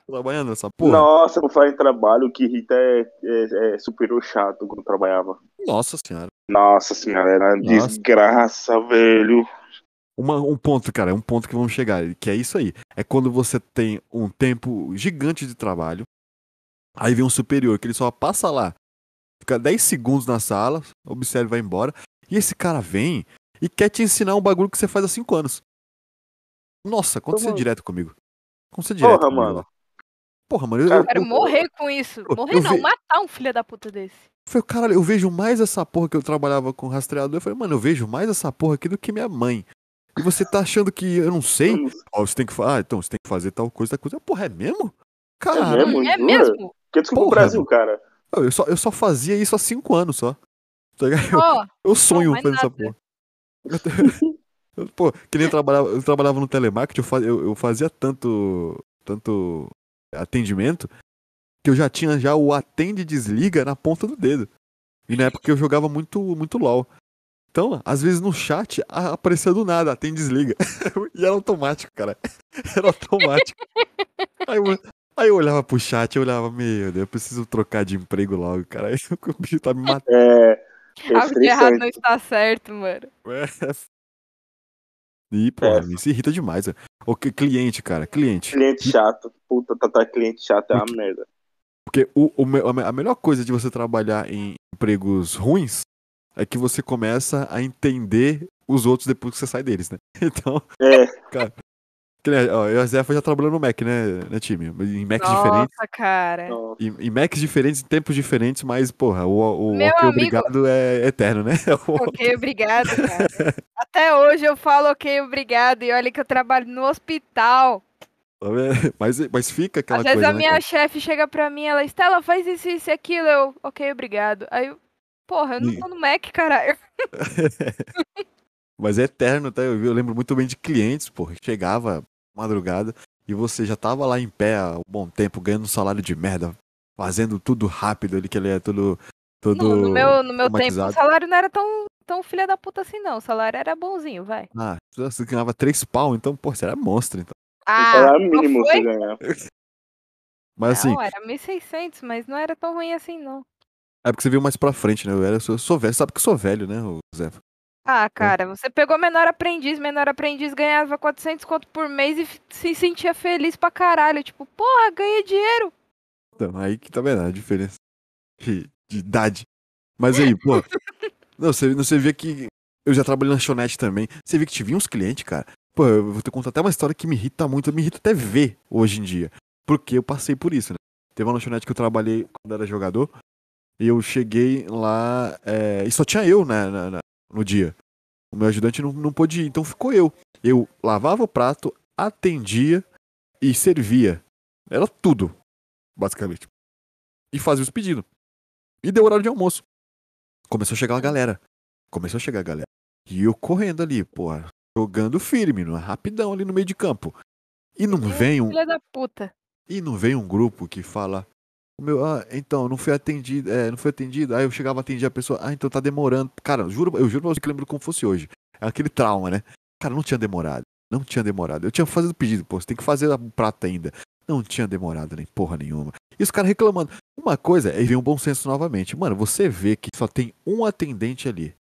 tô trabalhando nessa porra. Nossa, por falar em trabalho, o que irrita é, é, é superior chato quando trabalhava. Nossa senhora. Nossa senhora, era Nossa. desgraça, velho. Uma- um ponto, cara, um ponto que vamos chegar, que é isso aí. É quando você tem um tempo gigante de trabalho, aí vem um superior, que ele só passa lá, fica 10 segundos na sala, observa e vai embora, e esse cara vem e quer te ensinar um bagulho que você faz há 5 anos. Nossa, aconteceu Porra. direto comigo. Aconteceu direto Porra, comigo mano. lá. Porra, mano, eu, eu, Quero eu- morrer com isso. eu- Morrer eu não, vi- matar um filho da puta desse. Falei, caralho, eu vejo mais essa porra que eu trabalhava com rastreador. Eu falei, mano, eu vejo mais essa porra aqui do que minha mãe. E você tá achando que eu não sei? Ó, você tem que falar, ah, então você tem que fazer tal coisa, tal coisa. Porra, é mesmo? Caralho, mesmo? é jura? mesmo? Porque desculpa o Porra, Brasil, mano. cara. eu só, eu só fazia isso há cinco anos só. Tá ligado? Eu, eu sonho fazer essa porra. Eu eu- Pô, que nem eu trabalhava, eu trabalhava no telemarketing, eu fazia, eu, eu fazia tanto, tanto atendimento que eu já tinha já o atende e desliga na ponta do dedo. E na época eu jogava muito, muito LOL. Então, às vezes no chat a- aparecia do nada, atende e desliga. e era automático, cara. Era automático. Aí eu, aí eu olhava pro chat e eu olhava, meu Deus, eu preciso trocar de emprego logo, cara. Aí o bicho tá me matando. É. é algo de errado não está certo, mano. É. Ih, porra, É. isso irrita demais. velho. O que- cliente, cara, cliente. Cliente chato. Puta, tratar cliente chato é uma merda. Porque o, o a melhor coisa de você trabalhar em empregos ruins é que você começa a entender os outros depois que você sai deles, né? Então, É, Que nem, ó, eu e a Zefa já trabalhando no Mac, né, né time? Em Macs Nossa, diferentes. cara. Nossa. Em, em Macs diferentes, em tempos diferentes, mas, porra, o, o Meu ok, amigo- obrigado é eterno, né? O- Ok, obrigado, cara. Até hoje eu falo ok, obrigado. E olha que eu trabalho no hospital. mas, mas fica aquela Às vezes coisa, a né, minha cara? chefe chega pra mim, ela, Estela, faz isso, isso e aquilo. Eu, ok, obrigado. Aí eu, porra, eu não tô no Mac, caralho. Mas é eterno, tá? Eu, eu lembro muito bem de clientes, porra, que chegava madrugada e você já tava lá em pé há um bom tempo, ganhando um salário de merda, fazendo tudo rápido ali, que ele é tudo. tudo No, no meu, no meu tempo, o salário não era tão, tão filha da puta assim, não. O salário era bonzinho, vai. Ah, você ganhava três pau, então, pô, você era monstro, então. Ah, salário não mínimo foi? você ganhar. Mas assim, Não, era 1.600, mas não era tão ruim assim, não. É porque você viu mais pra frente, né? Eu, era, eu sou, sou velho, sabe que eu sou velho, né, Zé? Ah, cara, você pegou menor aprendiz, menor aprendiz ganhava 400 conto por mês e se sentia feliz pra caralho. Tipo, porra, ganhei dinheiro. Então, aí que tá vendo a diferença de, de idade. Mas aí, pô. não, você, você vê que. Eu já trabalhei em lanchonete também. Você vê que te vinha uns clientes, cara. Pô, eu vou te contar até uma história que me irrita muito. Me irrita até ver hoje em dia. Porque eu passei por isso, né? Teve uma lanchonete que eu trabalhei quando era jogador. E eu cheguei lá. é, e só tinha eu né, na- na- no dia. O meu ajudante não, não pôde ir. Então ficou eu. Eu lavava o prato, atendia e servia. Era tudo basicamente. E fazia os pedidos. E deu horário de almoço. Começou a chegar a galera. Começou a chegar a galera. E eu correndo ali, porra, jogando firme, no- rapidão ali no meio de campo. E não vem um, Filha da puta. e não vem um grupo que fala, meu, ah, então, não foi atendido, é, não foi atendido. Aí eu chegava a atender a pessoa, ah, então tá demorando. Cara, eu juro, eu juro pra você que lembro como fosse hoje. É aquele trauma, né? Cara, não tinha demorado. Não tinha demorado. Eu tinha fazido o pedido, pô, você tem que fazer o prato ainda. Não tinha demorado nem porra nenhuma. E os caras reclamando. Uma coisa é ver um bom senso novamente. Mano, você vê que só tem um atendente ali.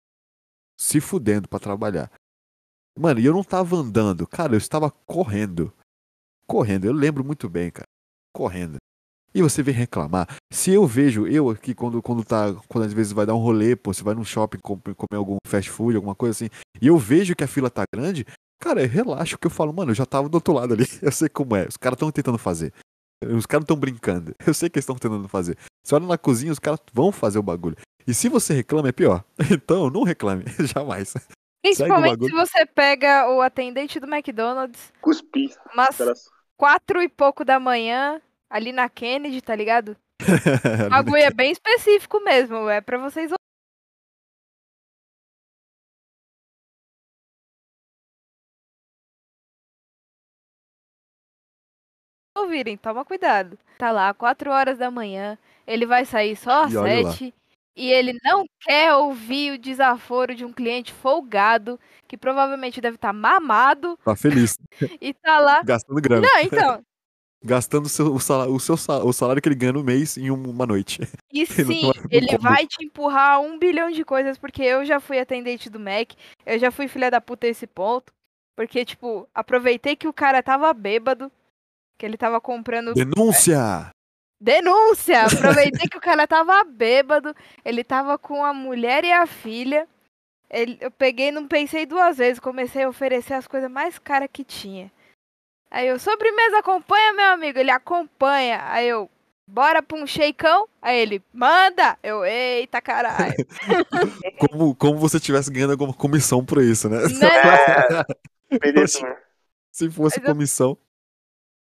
Se fudendo pra trabalhar. Mano, e eu não tava andando. Cara, eu estava correndo. Correndo. Eu lembro muito bem, cara. Correndo. E você vem reclamar. Se eu vejo, eu aqui, quando, quando tá. Quando às vezes vai dar um rolê, pô, você vai num shopping com- comer algum fast food, alguma coisa assim, e eu vejo que a fila tá grande, cara, eu relaxo que eu falo, mano, eu já tava do outro lado ali. Eu sei como é. Os caras estão tentando fazer. Os caras estão brincando. Eu sei que eles estão tentando fazer. Você olha na cozinha, os caras vão fazer o bagulho. E se você reclama, é pior. Então, não reclame. Jamais. Principalmente se você pega o atendente do McDonald's Cuspi. umas Caras- quatro e pouco da manhã, ali na Kennedy, tá ligado? O bagulho é bem específico mesmo, é pra vocês ouvirem, toma cuidado. Tá lá, 4 horas da manhã, ele vai sair só às E olha lá. 7 e ele não quer ouvir o desaforo de um cliente folgado, que provavelmente deve estar mamado Tá feliz. e tá lá. Gastando grana. Não, então, Gastando o, seu, o, salário, o, seu, sal- o salário que ele ganha no mês em um- uma noite. E Ele sim, ele vai te empurrar um bilhão de coisas, porque eu já fui atendente do Mac, eu já fui filha da puta esse ponto. Porque, tipo, aproveitei que o cara tava bêbado, que ele tava comprando. Denúncia! Denúncia! Aproveitei que o cara tava bêbado, ele tava com a mulher e a filha. Ele, eu peguei, não pensei duas vezes, comecei a oferecer as coisas mais caras que tinha. Aí eu, sobremesa acompanha, meu amigo? Ele acompanha. Aí eu, bora pra um shakeão? Aí ele, manda! Eu, eita caralho. Como, como você estivesse ganhando alguma comissão por isso, né? Né? Beleza, né? Se fosse Mas eu- comissão.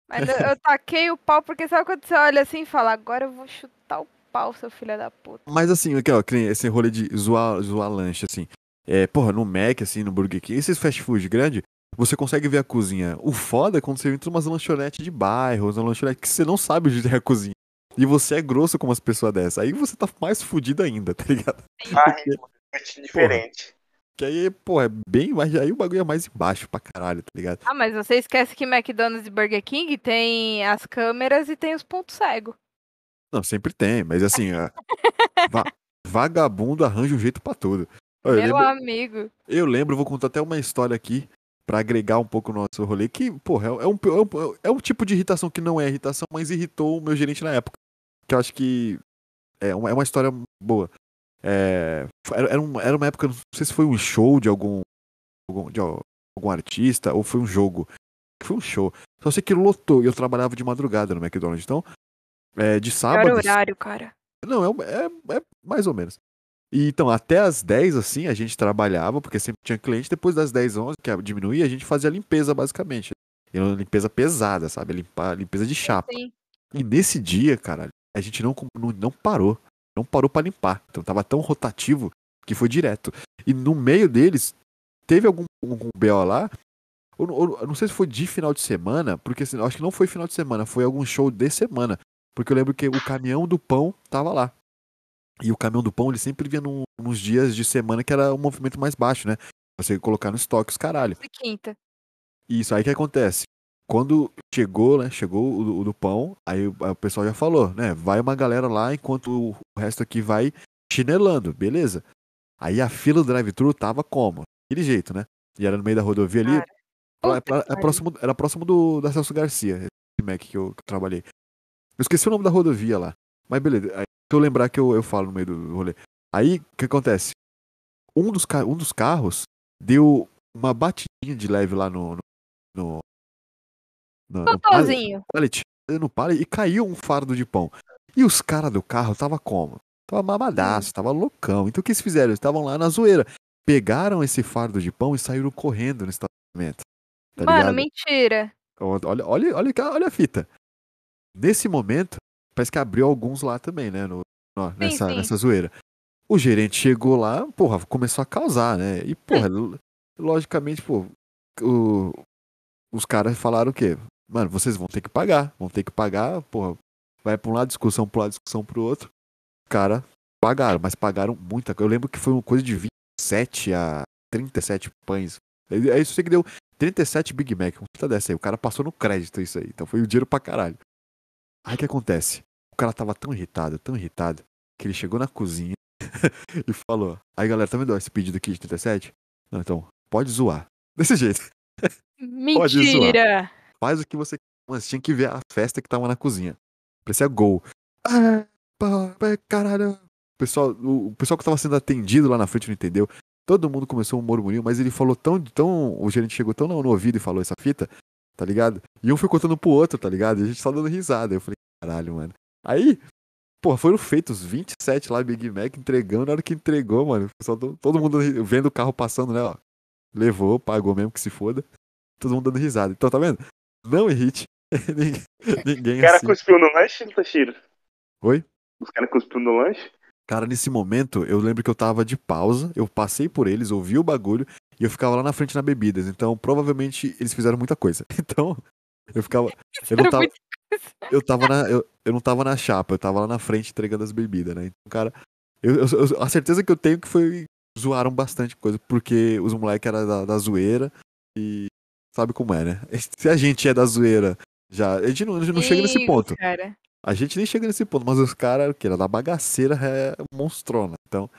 Mas eu, eu taquei o pau, porque sabe quando você olha assim e fala, agora eu vou chutar o pau, seu filho da puta. Mas assim, aqui, ó, esse rolê de zoar, zoar lanche, assim. É, porra, no Mac, assim, no Burger King, esses fast food grande, você consegue ver a cozinha. O foda é quando você entra umas lanchonetes de bairros, uma lanchonete que você não sabe onde é a cozinha. E você é grosso com umas pessoas dessas. Aí você tá mais fudido ainda, tá ligado? Ah, é diferente. Que aí, porra, é bem mais. Aí o bagulho é mais embaixo pra caralho, tá ligado? Ah, mas você esquece que McDonald's e Burger King tem as câmeras e tem os pontos cegos. Não, sempre tem, mas assim, ó, va- vagabundo arranja um jeito pra tudo. Eu Meu lembro, amigo. eu lembro, vou contar até uma história aqui pra agregar um pouco o nosso rolê, que, porra, é um, é, um, é um tipo de irritação que não é irritação, mas irritou o meu gerente na época. Que eu acho que é uma, é uma história boa. É, era, era, uma, era uma época, não sei se foi um show de algum, algum, de algum artista ou foi um jogo. Foi um show. Só sei que lotou e eu trabalhava de madrugada no McDonald's. Então, é, de sábado. horário, cara. Não, é, é, é mais ou menos. E, então, até as 10, assim, a gente trabalhava, porque sempre tinha cliente. Depois das 10, 11, que diminuía, a gente fazia limpeza, basicamente. E uma limpeza pesada, sabe? Limpar, limpeza de chapa. Sim. E nesse dia, cara, a gente não, não, não parou. Não parou pra limpar. Então tava tão rotativo que foi direto. E no meio deles, teve algum, algum BO lá. Eu, não- eu não sei se foi de final de semana, porque assim, eu acho que não foi final de semana, foi algum show de semana. Porque eu lembro que o caminhão do pão tava lá. E o caminhão do pão, ele sempre vinha num, nos dias de semana que era um movimento mais baixo, né? Você colocar no estoque os caralho. E quinta. Isso, aí que acontece? Quando chegou, né? Chegou o, do- o do pão, aí o, o pessoal já falou, né? Vai uma galera lá enquanto o, o resto aqui vai chinelando, beleza? Aí a fila do drive-thru tava como? Aquele jeito, né? E era no meio da rodovia ali. Que é próximo, era próximo do, da Celso Garcia, esse Mac que eu, que eu trabalhei. Eu esqueci o nome da rodovia lá. Mas beleza, aí, se eu lembrar que eu, eu falo no meio do rolê. Aí, o que acontece? Um dos, um dos carros deu uma batidinha de leve lá no. no, no, no, no pallet- no pallet e caiu um fardo de pão. E os caras do carro tava como? Tava mamadaço, tava loucão. Então o que eles fizeram? Eles estavam lá na zoeira. Pegaram esse fardo de pão e saíram correndo no estacionamento. Tá Mano, ligado? mentira. Olha, olha, olha, olha a fita. Nesse momento, parece que abriu alguns lá também, né? no- no- nessa, sim. nessa zoeira. O gerente chegou lá, porra, começou a causar, né? E, porra, lo- logicamente, pô, o- os caras falaram o quê? Mano, vocês vão ter que pagar, vão ter que pagar, porra, vai pra um lado, discussão pro lado, discussão pro outro. Os caras pagaram, mas pagaram muita coisa. Eu lembro que foi uma coisa de 27 a 37 pães. Aí aí isso que deu 37 Big Mac, uma puta dessa aí. O cara passou no crédito isso aí. Então foi o dinheiro pra caralho. Aí o que acontece? O cara tava tão irritado, tão irritado, que ele chegou na cozinha e falou: Aí galera, tá vendo esse pedido aqui de 37? Não, então, pode zoar. Desse jeito. Pode zoar. Mentira. Faz o que você. Mas tinha que ver a festa que tava na cozinha. Parecia gol. Ah, pá, pá, caralho. O pessoal, o, o pessoal que tava sendo atendido lá na frente não entendeu. Todo mundo começou um murmurinho, mas ele falou tão, tão. O gerente chegou tão no ouvido e falou essa fita, tá ligado? E um foi contando pro outro, tá ligado? E a gente só dando risada. Eu falei, caralho, mano. Aí, pô, foram feitos 27 lá Big Mac entregando. Na hora que entregou, mano, todo, todo mundo vendo o carro passando, né, ó. Levou, pagou mesmo que se foda. Todo mundo dando risada. Então, tá vendo? Não irrite. ninguém ninguém O cara assim. cuspiu no lanche, Tashiro? Oi? Os caras cuspiu no lanche? Cara, nesse momento, eu lembro que eu tava de pausa, eu passei por eles, ouvi o bagulho e eu ficava lá na frente na bebidas. Então, provavelmente, eles fizeram muita coisa. Então, eu ficava. Eu não tava, eu tava na. Eu, eu não tava na chapa, eu tava lá na frente entregando as bebidas, né? Então, cara, eu, eu- eu- a certeza que eu tenho que foi. Zoaram bastante coisa, porque os moleques eram da, da zoeira e sabe como é, né? Se a gente é da zoeira já. A gente não, a gente não chega nesse ponto. Cara. A gente nem chega nesse ponto, mas os caras, que era da bagaceira, é monstrona. Então,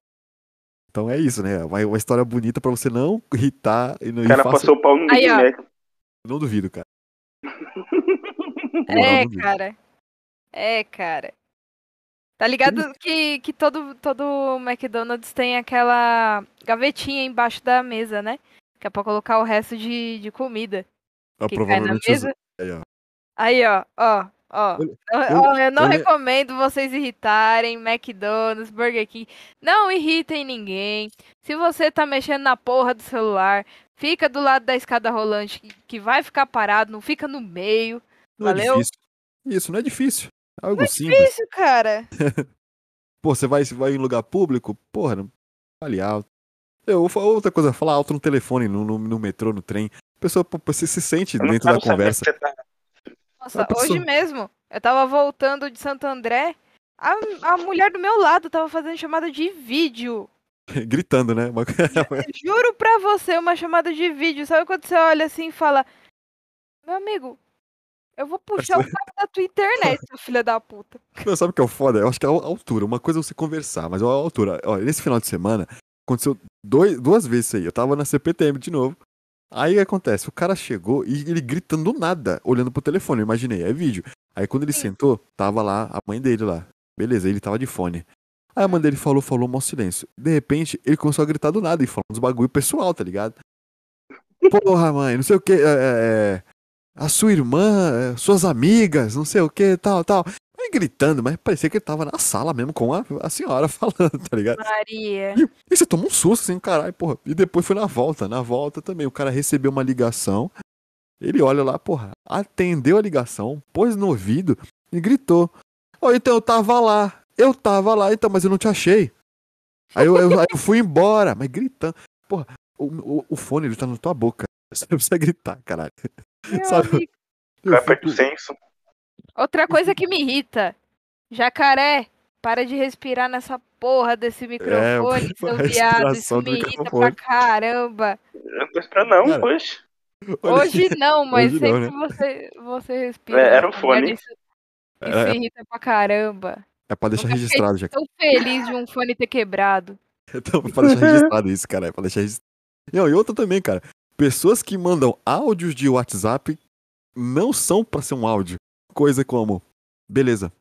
então é isso, né? Uma, uma história bonita pra você não irritar e não O cara e faça- passou o pau no Aí. Não duvido, cara. É, cara. É, cara. Tá ligado que, que todo, todo McDonald's tem aquela gavetinha embaixo da mesa, né? Que é pra colocar o resto de, de comida Ah, que cai na mesa. aí, ó. Aí, ó, ó, ó. Eu- Eu, não eu recomendo vocês irritarem McDonald's, Burger King. Não irritem ninguém. Se você tá mexendo na porra do celular, fica do lado da escada rolante que, que vai ficar parado, não fica no meio. Não é Valeu? difícil. Isso, não é difícil. É algo simples. Isso, cara. Pô, você vai, você vai em lugar público, porra, não fale alto. Eu, outra coisa, falar alto no telefone, no, no, no metrô, no trem. A pessoa, pô, você se sente Eu não dentro da conversa. tá- Nossa, pessoa- hoje mesmo, eu tava voltando de Santo André, a, a mulher do meu lado tava fazendo chamada de vídeo. Gritando, né? Uma- Juro pra você, uma chamada de vídeo. Sabe quando você olha assim e fala: Meu amigo, eu vou puxar o cabo da tua internet, seu filho da puta. Não, sabe o que é o foda? Eu acho que é a altura. Uma coisa é você conversar, mas a altura. Ó, nesse final de semana, aconteceu dois, duas vezes isso aí. Eu tava na CPTM de novo. Aí acontece? O cara chegou e ele gritando do nada, olhando pro telefone. Eu imaginei, é vídeo. Aí quando ele Sim. sentou, tava lá a mãe dele lá. Beleza, ele tava de fone. Aí a mãe dele falou, falou, mal silêncio. De repente, ele começou a gritar do nada e falando uns bagulho pessoal, tá ligado? Porra, mãe, não sei o que. É, é, a sua irmã, suas amigas, não sei o que, tal, tal. Aí gritando, mas parecia que ele tava na sala mesmo com a, a senhora falando, tá ligado? Maria. E, e você toma um susto assim, caralho, porra. E depois foi na volta. Na volta também, o cara recebeu uma ligação. Ele olha lá, porra, atendeu a ligação, pôs no ouvido e gritou. Ó, então eu tava lá. Eu tava lá, então, mas eu não te achei. Aí eu, eu, aí eu fui embora, mas gritando. Porra, o, o, o fone ele tá na tua boca. Você precisa gritar, caralho. Meu Sabe? amigo. Vai fico- do senso. Outra coisa que me irrita. Jacaré, para de respirar nessa porra desse microfone, seu a viado. Isso me irrita microfone. pra caramba. Eu não tô esperando, não, Cara, poxa. olha, Hoje não, mas Hoje não, sempre você, você respira. É, era o tá fone. Isso, isso É- irrita pra caramba. É pra deixar Nunca registrado, já. Tão feliz de um fone ter quebrado. Então, pra deixar registrado isso, cara. É pra deixar registrado. Não, e outra também, cara. Pessoas que mandam áudios de WhatsApp não são pra ser um áudio. Coisa como, beleza.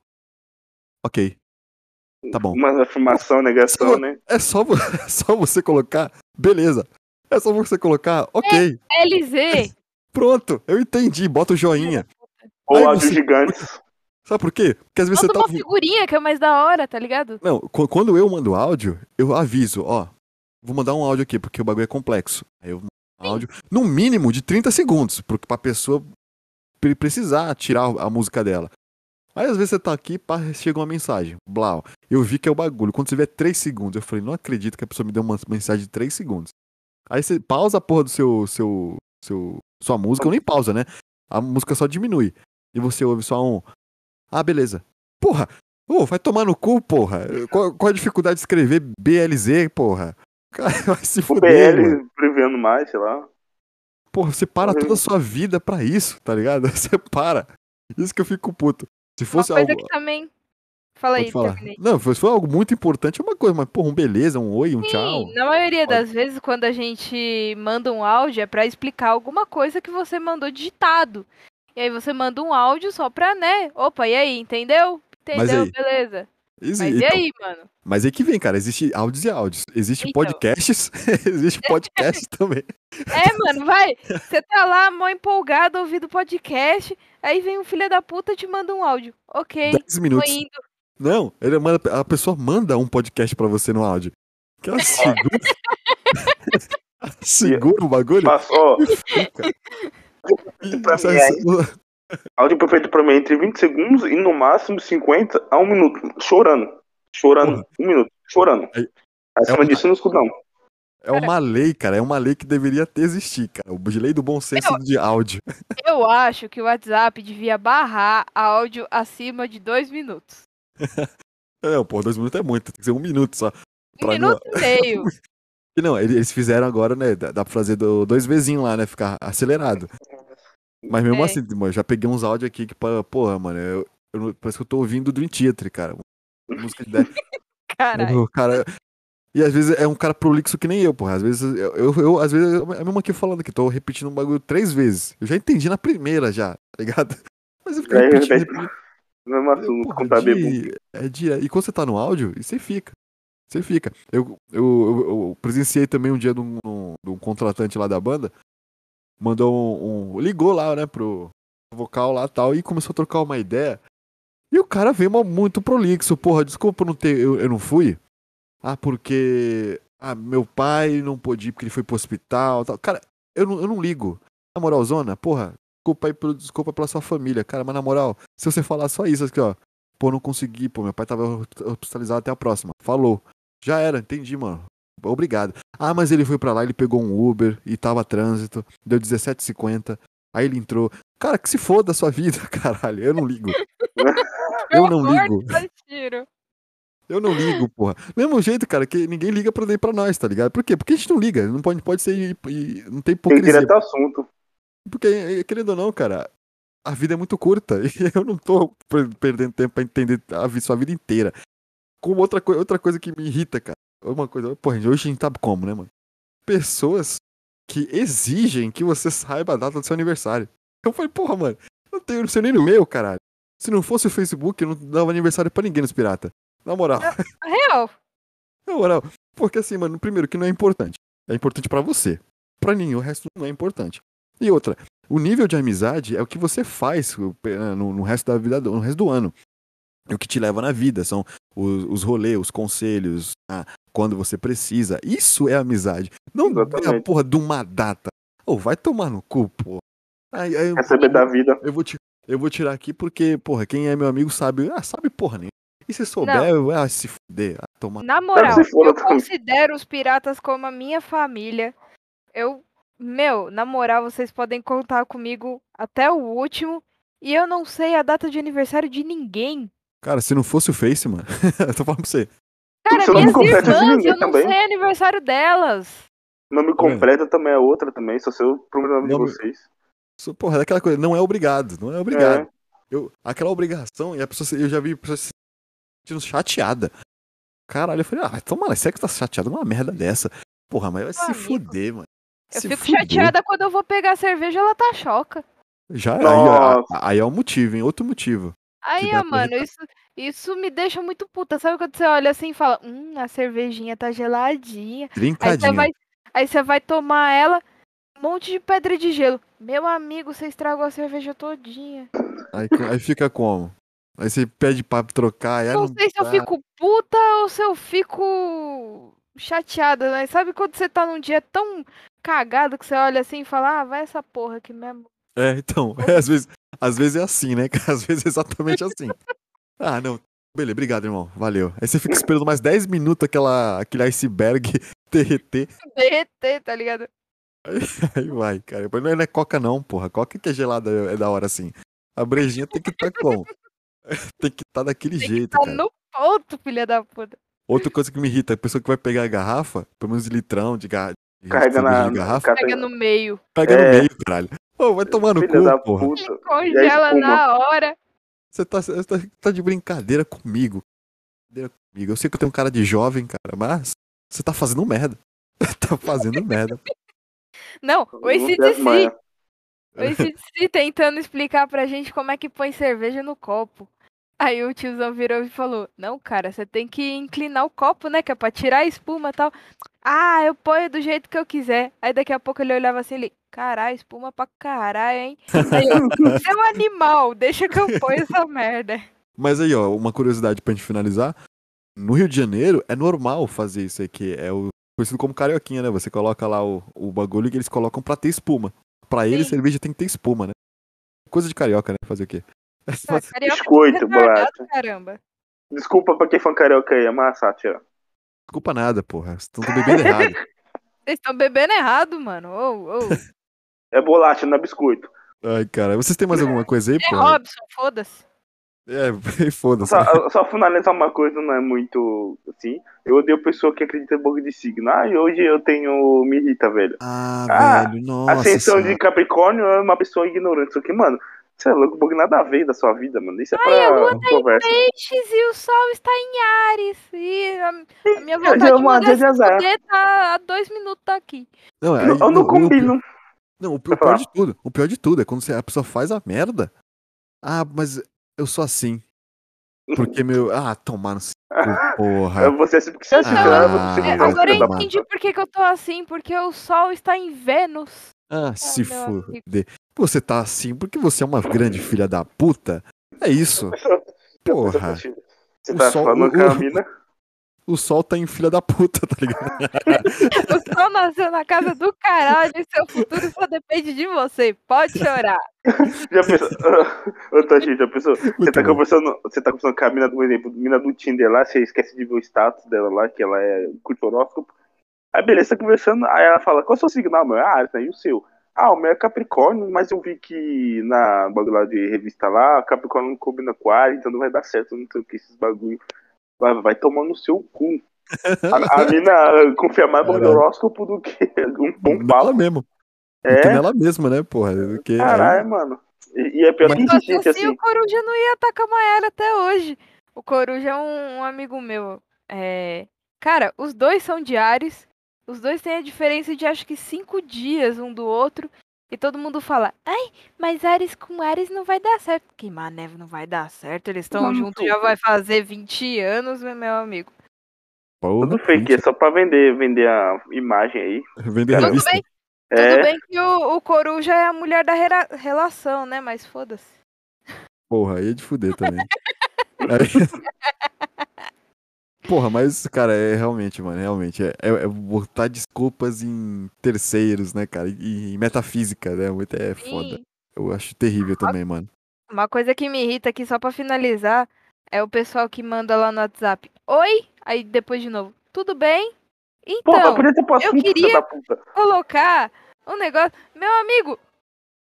Ok. Tá bom. Uma afirmação, negação, né? É só, vo- é só você colocar, beleza. É só você colocar, ok. LZ! Pronto, eu entendi. Bota o joinha. Ou Ai, áudios você- gigantes. Sabe por quê? Porque às vezes Manda você tá uma figurinha que é mais da hora, tá ligado? Não, qu- quando eu mando áudio, eu aviso, ó. Vou mandar um áudio aqui, porque o bagulho é complexo. Aí eu áudio, no mínimo de 30 segundos, pra pessoa pre- precisar tirar a música dela. Aí às vezes você tá aqui, pá, chega uma mensagem. Blau. Eu vi que é o bagulho. Quando você vê 3 segundos, eu falei, não acredito que a pessoa me deu uma mensagem de 3 segundos. Aí você pausa a porra do seu. seu, seu sua música, ou nem pausa, né? A música só diminui. E você ouve só um. Ah, beleza. Porra! Ô, vai tomar no cu, porra. Qual, qual a dificuldade de escrever BLZ, porra? Cara, vai se O fuder, mano. BL prevendo mais, sei lá. Porra, você para toda a sua vida pra isso, tá ligado? Você para. Isso que eu fico puto. Se Uma fosse coisa algo. que também. Fala Pode aí, falar. terminei. Não, se for algo muito importante, é uma coisa, mas, porra, um beleza, um oi, um tchau. Sim, na maioria Pode. das vezes, quando a gente manda um áudio, é pra explicar alguma coisa que você mandou digitado. E aí você manda um áudio só pra, né? Opa, e aí, entendeu? Entendeu? aí, Beleza. Exi- Mas e então, aí, mano? mas aí que vem, cara. Existe áudios e áudios. Existe Então. podcasts, existe podcast também. É, mano, vai. Você tá lá, mó empolgado, ouvindo podcast. Aí vem um filho da puta e te manda um áudio. Ok, 10 tô minutos. indo. Não, ele manda, a pessoa manda um podcast pra você no áudio. Que ela segura. segura o bagulho. Fica. E pra mim é- áudio perfeito pra mim é entre 20 segundos e no máximo 50 a um minuto. Chorando. Chorando. Porra. Um minuto. Chorando. Aí- Acima uma- disso eu não escuto, não. É uma lei, cara. É uma lei que deveria ter existir, cara. O lei do bom senso de áudio. Eu acho que o WhatsApp devia barrar áudio acima de dois minutos. Não, pô, dois minutos é muito. Tem que ser um minuto só. Um não- minuto e meio. E Não, ele- eles fizeram agora, né? Dá dá pra fazer do, dois vezinhos lá, né? Ficar acelerado. Mas mesmo É. assim, mano, eu já peguei uns áudios aqui que, porra, mano, eu, eu não- parece que eu tô ouvindo Dream Theater, cara. Música de 10. Caralho. Cara. E às vezes é um cara prolixo que nem eu, porra. Às vezes eu, eu, eu- às vezes, é mesmo aqui falando aqui, tô repetindo um bagulho três vezes. Eu já entendi na primeira já, tá ligado? Mas eu fico É, repetindo, é, repetindo. Mesmo assunto, Porra, contar de- é de, e quando você tá no áudio, e você fica. Você fica. Eu, eu, eu, eu presenciei também um dia de um, de um contratante lá da banda. Mandou um, um- Ligou lá, né, pro vocal lá tal. E começou a trocar uma ideia. E o cara veio muito prolixo. Porra, desculpa não ter. Eu, eu não fui. Ah, porque. Ah, meu pai não pôde ir porque ele foi pro hospital. Tal. Cara, eu não, eu não ligo. Na moral, Zona, porra, desculpa aí pelo, desculpa pela sua família. Cara, mas na moral, se você falar só isso aqui, ó. Pô, não consegui, pô, meu pai tava hospitalizado até a próxima. Falou. Já era, entendi, mano. Obrigado. Ah, mas ele foi pra lá, ele pegou um Uber e tava trânsito, deu 17,50. Aí ele entrou. Cara, que se foda a sua vida, caralho. Eu não ligo. Eu não ligo. Eu não ligo, porra. Mesmo jeito, cara, que ninguém liga pra, pra nós, tá ligado? Por quê? Porque a gente não liga. Não pode, pode ser. e- e- não tem Tem ir hipocrisia. direto ao assunto. Porque, eh, querendo ou não, cara, a vida é muito curta. E eu não tô per- perdendo tempo pra entender a sua vida inteira. Como outra, outra coisa que me irrita, cara. Uma coisa. Porra, hoje a gente sabe como, né, mano? Pessoas que exigem que você saiba a data do seu aniversário. Eu falei, porra, mano, eu tenho, não sei nem no meu, caralho. Se não fosse o Facebook, eu não dava aniversário pra ninguém nos pirata. Na moral. Real. Na moral, porque assim, mano, primeiro que não é importante. É importante pra você. Pra mim, o resto não é importante. E outra, o nível de amizade é o que você faz no, no resto da vida, no resto do ano. É o que te leva na vida, são os, os rolês, os conselhos, a, quando você precisa. Isso é amizade. Não é a porra de uma data. Ô, vai tomar no cu, pô. Aí, aí, Quer saber da vida? eu vou, ti- eu vou tirar aqui porque, porra, quem é meu amigo sabe. Ah, sabe porra nenhuma. E se souber, eu- ah, se fuder. Ah, tomar. Na moral, eu também. considero os piratas como a minha família. Eu, meu, na moral, vocês podem contar comigo até o último. E eu não sei a data de aniversário de ninguém. Cara, se não fosse o Face, mano, eu tô falando pra você. Cara, minhas completa de irmãs, eu não também? sei aniversário delas. Nome completo também é outra também, só sei o primeiro nome de Nome- vocês. Isso, Porra, é aquela coisa, não é obrigado, não é obrigado. É. Eu, aquela obrigação, e a pessoa, se- eu já vi pessoas se sentindo chateada. Caralho, eu falei, ah, então, mano, será que você tá chateado numa merda dessa? Porra, mas vai se amigo. fuder, mano. Eu Se fico fuder. chateada quando eu vou pegar a cerveja, ela tá choca. Já aí, Nossa. aí, aí é um motivo, hein? Outro motivo. Aí, ó, mano, isso, isso me deixa muito puta. Sabe quando você olha assim e fala, hum, a cervejinha tá geladinha. Aí você vai, aí você vai tomar ela, um monte de pedra de gelo. Meu amigo, você estragou a cerveja todinha. Aí, aí fica como? Aí você pede pra trocar. Não não sei se eu fico puta ou se eu fico chateada, né? Sabe quando você tá num dia tão cagado que você olha assim e fala, ah, vai essa porra aqui mesmo. É, então, às vezes, às vezes é assim, né? cara? Às vezes é exatamente assim. Ah, não. Beleza, obrigado, irmão. Valeu. Aí você fica esperando mais 10 minutos aquela, aquele iceberg derreter. Derreter, tá ligado? Aí vai, cara. Não é, não é coca, não, porra. Coca que é gelada é da hora assim. A brejinha tem que estar como? Tem que estar daquele Tem que jeito, tá cara. no ponto, filha da puta. Outra coisa que me irrita, a pessoa que vai pegar a garrafa, pelo menos litrão de, ga... de Carrega cerveja na. de garrafa, Pega no meio. pega É. no meio, caralho. Ô, vai tomar no Filha cu, porra. puta. Congela na hora. Você tá, você tá, tá de brincadeira comigo. Brincadeira comigo. Eu sei que eu tenho um cara de jovem, cara, mas você tá fazendo merda. tá fazendo merda. Não, o manhas. o ACDC tentando explicar pra gente como é que põe cerveja no copo. Aí o tiozão virou e falou: Não, cara, você tem que inclinar o copo, né? Que é pra tirar a espuma e tal. Ah, eu ponho do jeito que eu quiser. Aí daqui a pouco ele olhava assim ele, caralho, espuma pra caralho, hein? Aí eu, seu animal, deixa que eu ponho essa merda. Mas aí, ó, uma curiosidade pra gente finalizar. No Rio de Janeiro é normal fazer isso aqui. É o conhecido como carioquinha, né? Você coloca lá o, o bagulho que eles colocam pra ter espuma. Pra eles, cerveja tem que ter espuma, né? Coisa de carioca, né? Fazer o quê? Ah, é Biscoito, retardado, bolacha. caramba. Desculpa pra quem fã carioca aí, é uma sátira. Desculpa nada, porra. Vocês estão bebendo errado. Vocês estão bebendo errado, mano. Ô, ô. É bolacha, não é biscoito. Ai, cara. Vocês têm mais alguma coisa aí, É porra? Robson, foda-se. É, foda-se. Só, só finalizar uma coisa, não é muito assim. Eu odeio pessoa que acredita em bug de signo. Ah, e hoje eu tenho. Me irrita, velho. Ah, Ah, velho, nossa. Ascensão senhora. de Capricórnio é uma pessoa ignorante. Isso aqui, mano. Você é louco, bug nada a ver da sua vida, mano. Isso é Ai, a lua pra conversa. Peixes e o sol está em Ares. E a, a minha vontade de é uma- fuder tá a dois minutos daqui. Não, Eu aí- não, eu não o- o- combino. Não, o pi- o pior de tudo, o pior de tudo é quando você- a pessoa faz a merda. Ah, mas eu sou assim. Porque meu. Ah, tomar no cu, porra. Você é assim porque você é assim, Ah, Ah, É, é vai agora eu entendi por que, que eu tô assim, porque o sol está em Vênus. Ah, se meu amigo. fuder. Você tá assim porque você é uma grande filha da puta. É isso. Porra. Você O tá sol- falando com a o- mina? O sol tá em filha da puta, tá ligado? O sol nasceu na casa do caralho e seu futuro só depende de você. Pode chorar. Já pensou? Ô, já pensou? Você tá conversando, você tá conversando com a mina, por exemplo, mina do Tinder lá, você esquece de ver o status dela lá, que ela é curte horóscopo. Aí beleza, tá conversando, aí ela fala, qual é o seu signo? Ah, meu, é Ares, né? E o seu? Ah, o meu é Capricórnio, mas eu vi que na bagulho lá de revista lá, Capricórnio não combina com Ares, então não vai dar certo, não sei o que, esses bagulho. Vai, vai tomar no seu cu. A, a mina confia mais no horóscopo do que um bom papo. mesmo. Do É, que nela mesma, né, porra? Do que aí- caralho, mano. E, e é pior Mas- que existe, assim, assim. o Coruja não ia atacar a Mayara até hoje. O Coruja é um, um amigo meu. É... Cara, os dois são de Ares. Os dois têm a diferença de acho que cinco dias um do outro. E todo mundo fala, ai, mas Ares com Ares não vai dar certo. Que mané não vai dar certo. Eles estão juntos já vai fazer 20 anos, meu meu amigo. Porra, Tudo fake, é só pra vender, vender a imagem aí. Vender Tudo revista. bem. Tudo É, bem que o, o Coruja é a mulher da rela- relação, né? Mas foda-se. Porra, aí é de fuder também. Aí- Porra, mas, cara, é realmente, mano, realmente. É, é- é botar desculpas em terceiros, né, cara? E, e metafísica, né? Muito É foda. Sim. Eu acho terrível também, mano. Uma coisa que me irrita aqui, só pra finalizar, é o pessoal que manda lá no WhatsApp. Oi? Aí depois de novo. Tudo bem? porra, Então, posto eu queria- colocar um negócio. Meu amigo,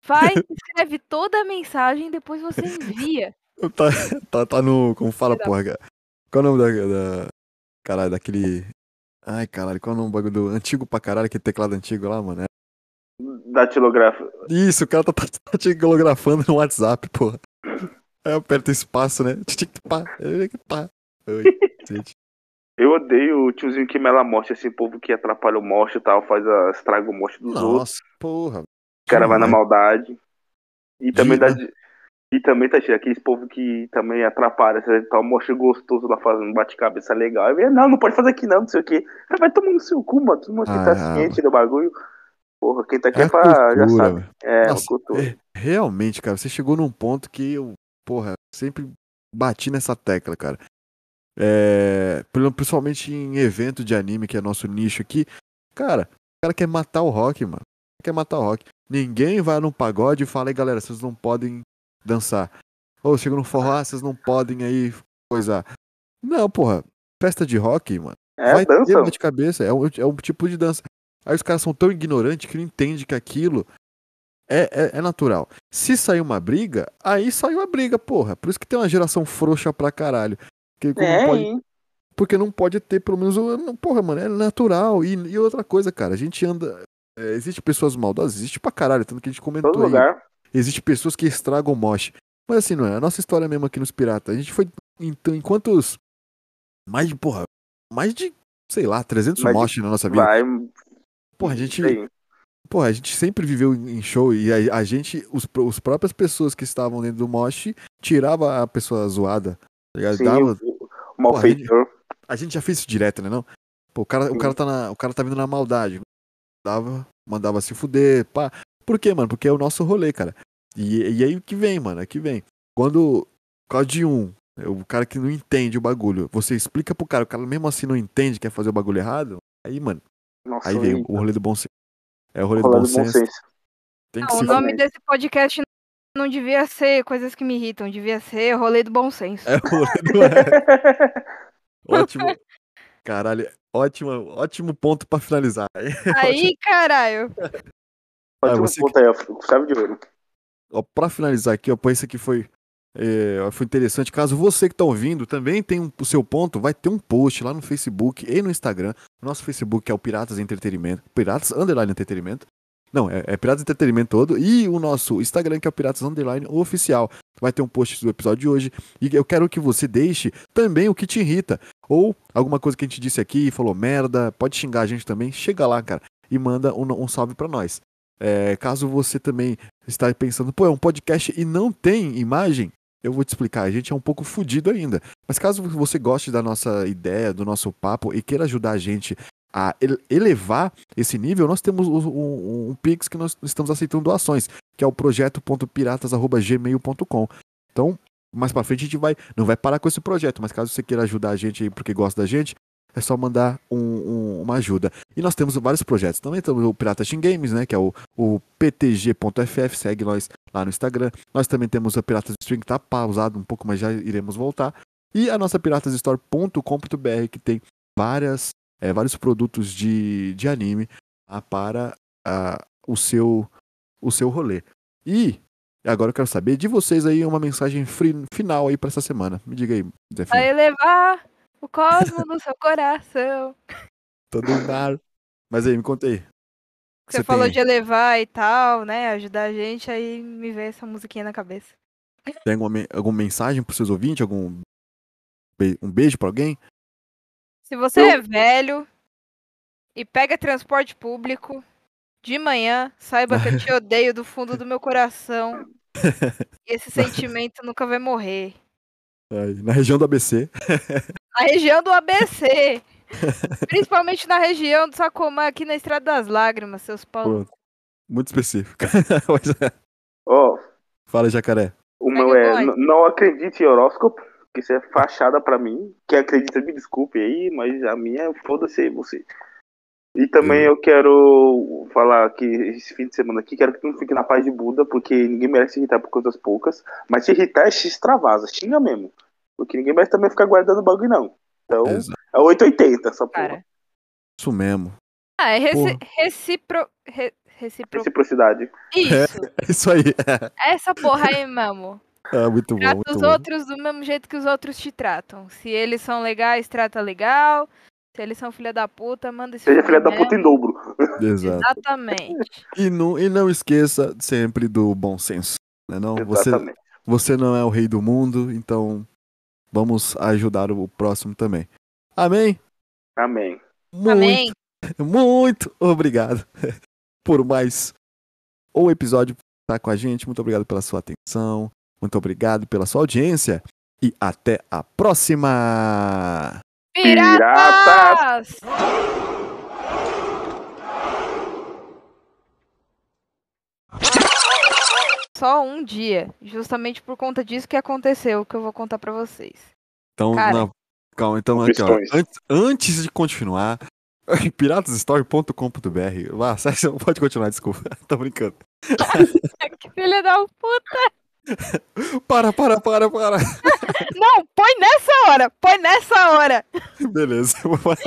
vai, escreve toda a mensagem e depois você envia. Tá, tá, tá no. Como fala, porra, cara? Qual é o nome da. da caralho, daquele. Ai, caralho, qual é o nome do bagulho do. Antigo pra caralho, aquele teclado antigo lá, mano? É- Datilografo. Isso, o cara tá, tá, telegrafando no WhatsApp, porra. Aí aperta espaço, né? Pá. Eu odeio o tiozinho que mela morte, esse povo que atrapalha o morte e tal, faz a, estraga o morte dos outros. Nossa, porra. O cara vai na demais. maldade. E também dá. E também tá cheio aqueles povo que também atrapalha, você tá um moche gostoso lá fazendo bate-cabeça legal. Vem, não, não pode fazer aqui não, não sei o quê. Aí vai tomar no seu cu, mano. Todo mundo que Ah, tá ah, ciente do bagulho. Porra, quem tá aqui É é pra. já cultura, sabe. velho. É, Nossa, cultura. é, realmente, cara, você chegou num ponto que eu, porra, sempre bati nessa tecla, cara. É, principalmente em evento de anime, que é nosso nicho aqui. Cara, o cara quer matar o rock, mano. Quer matar o rock. Ninguém vai num pagode e fala, aí galera, vocês não podem dançar. Ou chega no forró, ah, vocês não podem aí coisar. Não, porra, festa de rock, mano. É, vai ter dança. de cabeça, é um, é um tipo de dança. Aí os caras são tão ignorantes que não entendem que aquilo é, é, é natural. Se sair uma briga, aí saiu a briga, porra. Por isso que tem uma geração frouxa pra caralho. Que É, não pode- hein? porque não pode ter, pelo menos, não, porra, mano, é natural. E, e outra coisa, cara, a gente anda. é, existe pessoas maldosas, existe pra caralho, tanto que a gente comentou todo aí. lugar. Existe pessoas que estragam o mosh. Mas assim, não é? A nossa história mesmo aqui nos Piratas. A gente foi então, em quantos. Mais de, porra, mais de, sei lá, 300 Mais de- na nossa vida. Vai. Porra, a gente. Sim. Porra, a gente sempre viveu em show e a, a gente, os, os próprias pessoas que estavam dentro do mosh, tirava a pessoa zoada. tá? Sim, Dava- o, malfeitor. a gente já fez isso direto, né não? Pô, o cara, o cara tá na, o cara tá vindo na maldade. Dava, mandava se fuder, pá. Por quê, mano? Porque é o nosso rolê, cara. E, e aí o que vem, mano? Aqui vem. Quando, por causa de um, o cara que não entende o bagulho, você explica pro cara, o cara mesmo assim não entende, quer fazer o bagulho errado, aí, mano, Nossa, aí vem o rolê do bom senso. É o rolê do rolê bom do bom senso. senso. Tem que Não, se o nome desse podcast não devia ser coisas que me irritam, devia ser rolê do bom senso. É o rolê do... Ótimo. Caralho, ótimo, ótimo ponto pra finalizar. Aí, caralho. Pode Ah, um você ponto aí, ó, chave de ouro. Ó, pra finalizar aqui, ó, pô, esse aqui foi, é, foi interessante. Caso você que tá ouvindo também tem um- o seu ponto, vai ter um post lá no Facebook e no Instagram. Nosso Facebook é o Piratas Entretenimento. Piratas Underline Entretenimento. Não, é, é Piratas Entretenimento todo. E o nosso Instagram, que é o Piratas Underline Oficial. Vai ter um post do episódio de hoje. E eu quero que você deixe também o que te irrita. Ou alguma coisa que a gente disse aqui falou merda. Pode xingar a gente também. Chega lá, cara. E manda um, um salve pra nós. É, caso você também está pensando, pô, é um podcast e não tem imagem, eu vou te explicar. A gente é um pouco fudido ainda. Mas caso você goste da nossa ideia, do nosso papo e queira ajudar a gente a ele- elevar esse nível, nós temos o- um, um Pix que nós estamos aceitando doações, que é o projeto.piratas.gmail.com. Então, mais pra frente a gente vai, não vai parar com esse projeto, mas caso você queira ajudar a gente aí porque gosta da gente, é só mandar um- um- uma ajuda. E nós temos vários projetos. Também temos o Pirata Team Games, né? Que é o, o ptg.ff, segue nós lá no Instagram. Nós também temos a Piratas Stream, que tá pausado um pouco, mas já iremos voltar. E a nossa piratasstore.com.br, que tem várias, é, vários produtos de, de anime ah, para ah, o, seu, o seu rolê. E agora eu quero saber de vocês aí uma mensagem fri- final aí para essa semana. Me diga aí, Zé Vai elevar o cosmo no seu coração. Todo mar. Mas aí, me conta aí. Você, Você falou tem- de elevar e tal, né? Ajudar a gente, aí me veio essa musiquinha na cabeça. Tem alguma, alguma mensagem pros seus ouvintes? Algum um beijo pra alguém? Se você Eu- é velho e pega transporte público de manhã, saiba que eu te odeio do fundo do meu coração. E esse sentimento nunca vai morrer. Aí, na região do ABC. Na região do ABC. Principalmente na região do Sacomã, aqui na Estrada das Lágrimas, seus pau. Pronto. Muito específica. Pois é. Ó, Fala, jacaré. o meu é. n- Não acredite em horóscopo, que isso é fachada pra mim. Quem acredita, me desculpe aí, mas a minha é foda-se você. E também eu quero falar que esse fim de semana aqui, quero que tu não fique na paz de Buda, porque ninguém merece se irritar por coisas poucas. Mas se irritar é X travasa, xinga mesmo. Porque ninguém merece também ficar guardando bagulho, não. Então, Exato. é 880 essa porra. Cara. Isso mesmo. Ah, é reci recipro... Re recipro... Reciprocidade. Isso. É isso aí. Essa porra aí mesmo. É, muito bom, Trata muito os bom. outros do mesmo jeito que os outros te tratam. Se eles são legais, trata legal. Se eles são filha da puta, manda esse Seja filha da puta em dobro. Exato. Exatamente. E não, e não esqueça sempre do bom senso. Né, não? Você, Exatamente. você não é o rei do mundo, então vamos ajudar o próximo também. Amém? Amém. Muito, Amém. muito obrigado por mais um episódio estar com a gente. Muito obrigado pela sua atenção. Muito obrigado pela sua audiência. E até a próxima! Piratas! Só um dia. Justamente por conta disso que aconteceu, que eu vou contar pra vocês. Então, Cara. não, calma, então aqui, ó, antes, antes de continuar, piratasstory.com.br. Vá, Sérgio, pode continuar, desculpa. Tô brincando. que filha da puta! Para, para, para, para. Não, põe nessa hora! Põe nessa hora! Beleza. eu vou parar.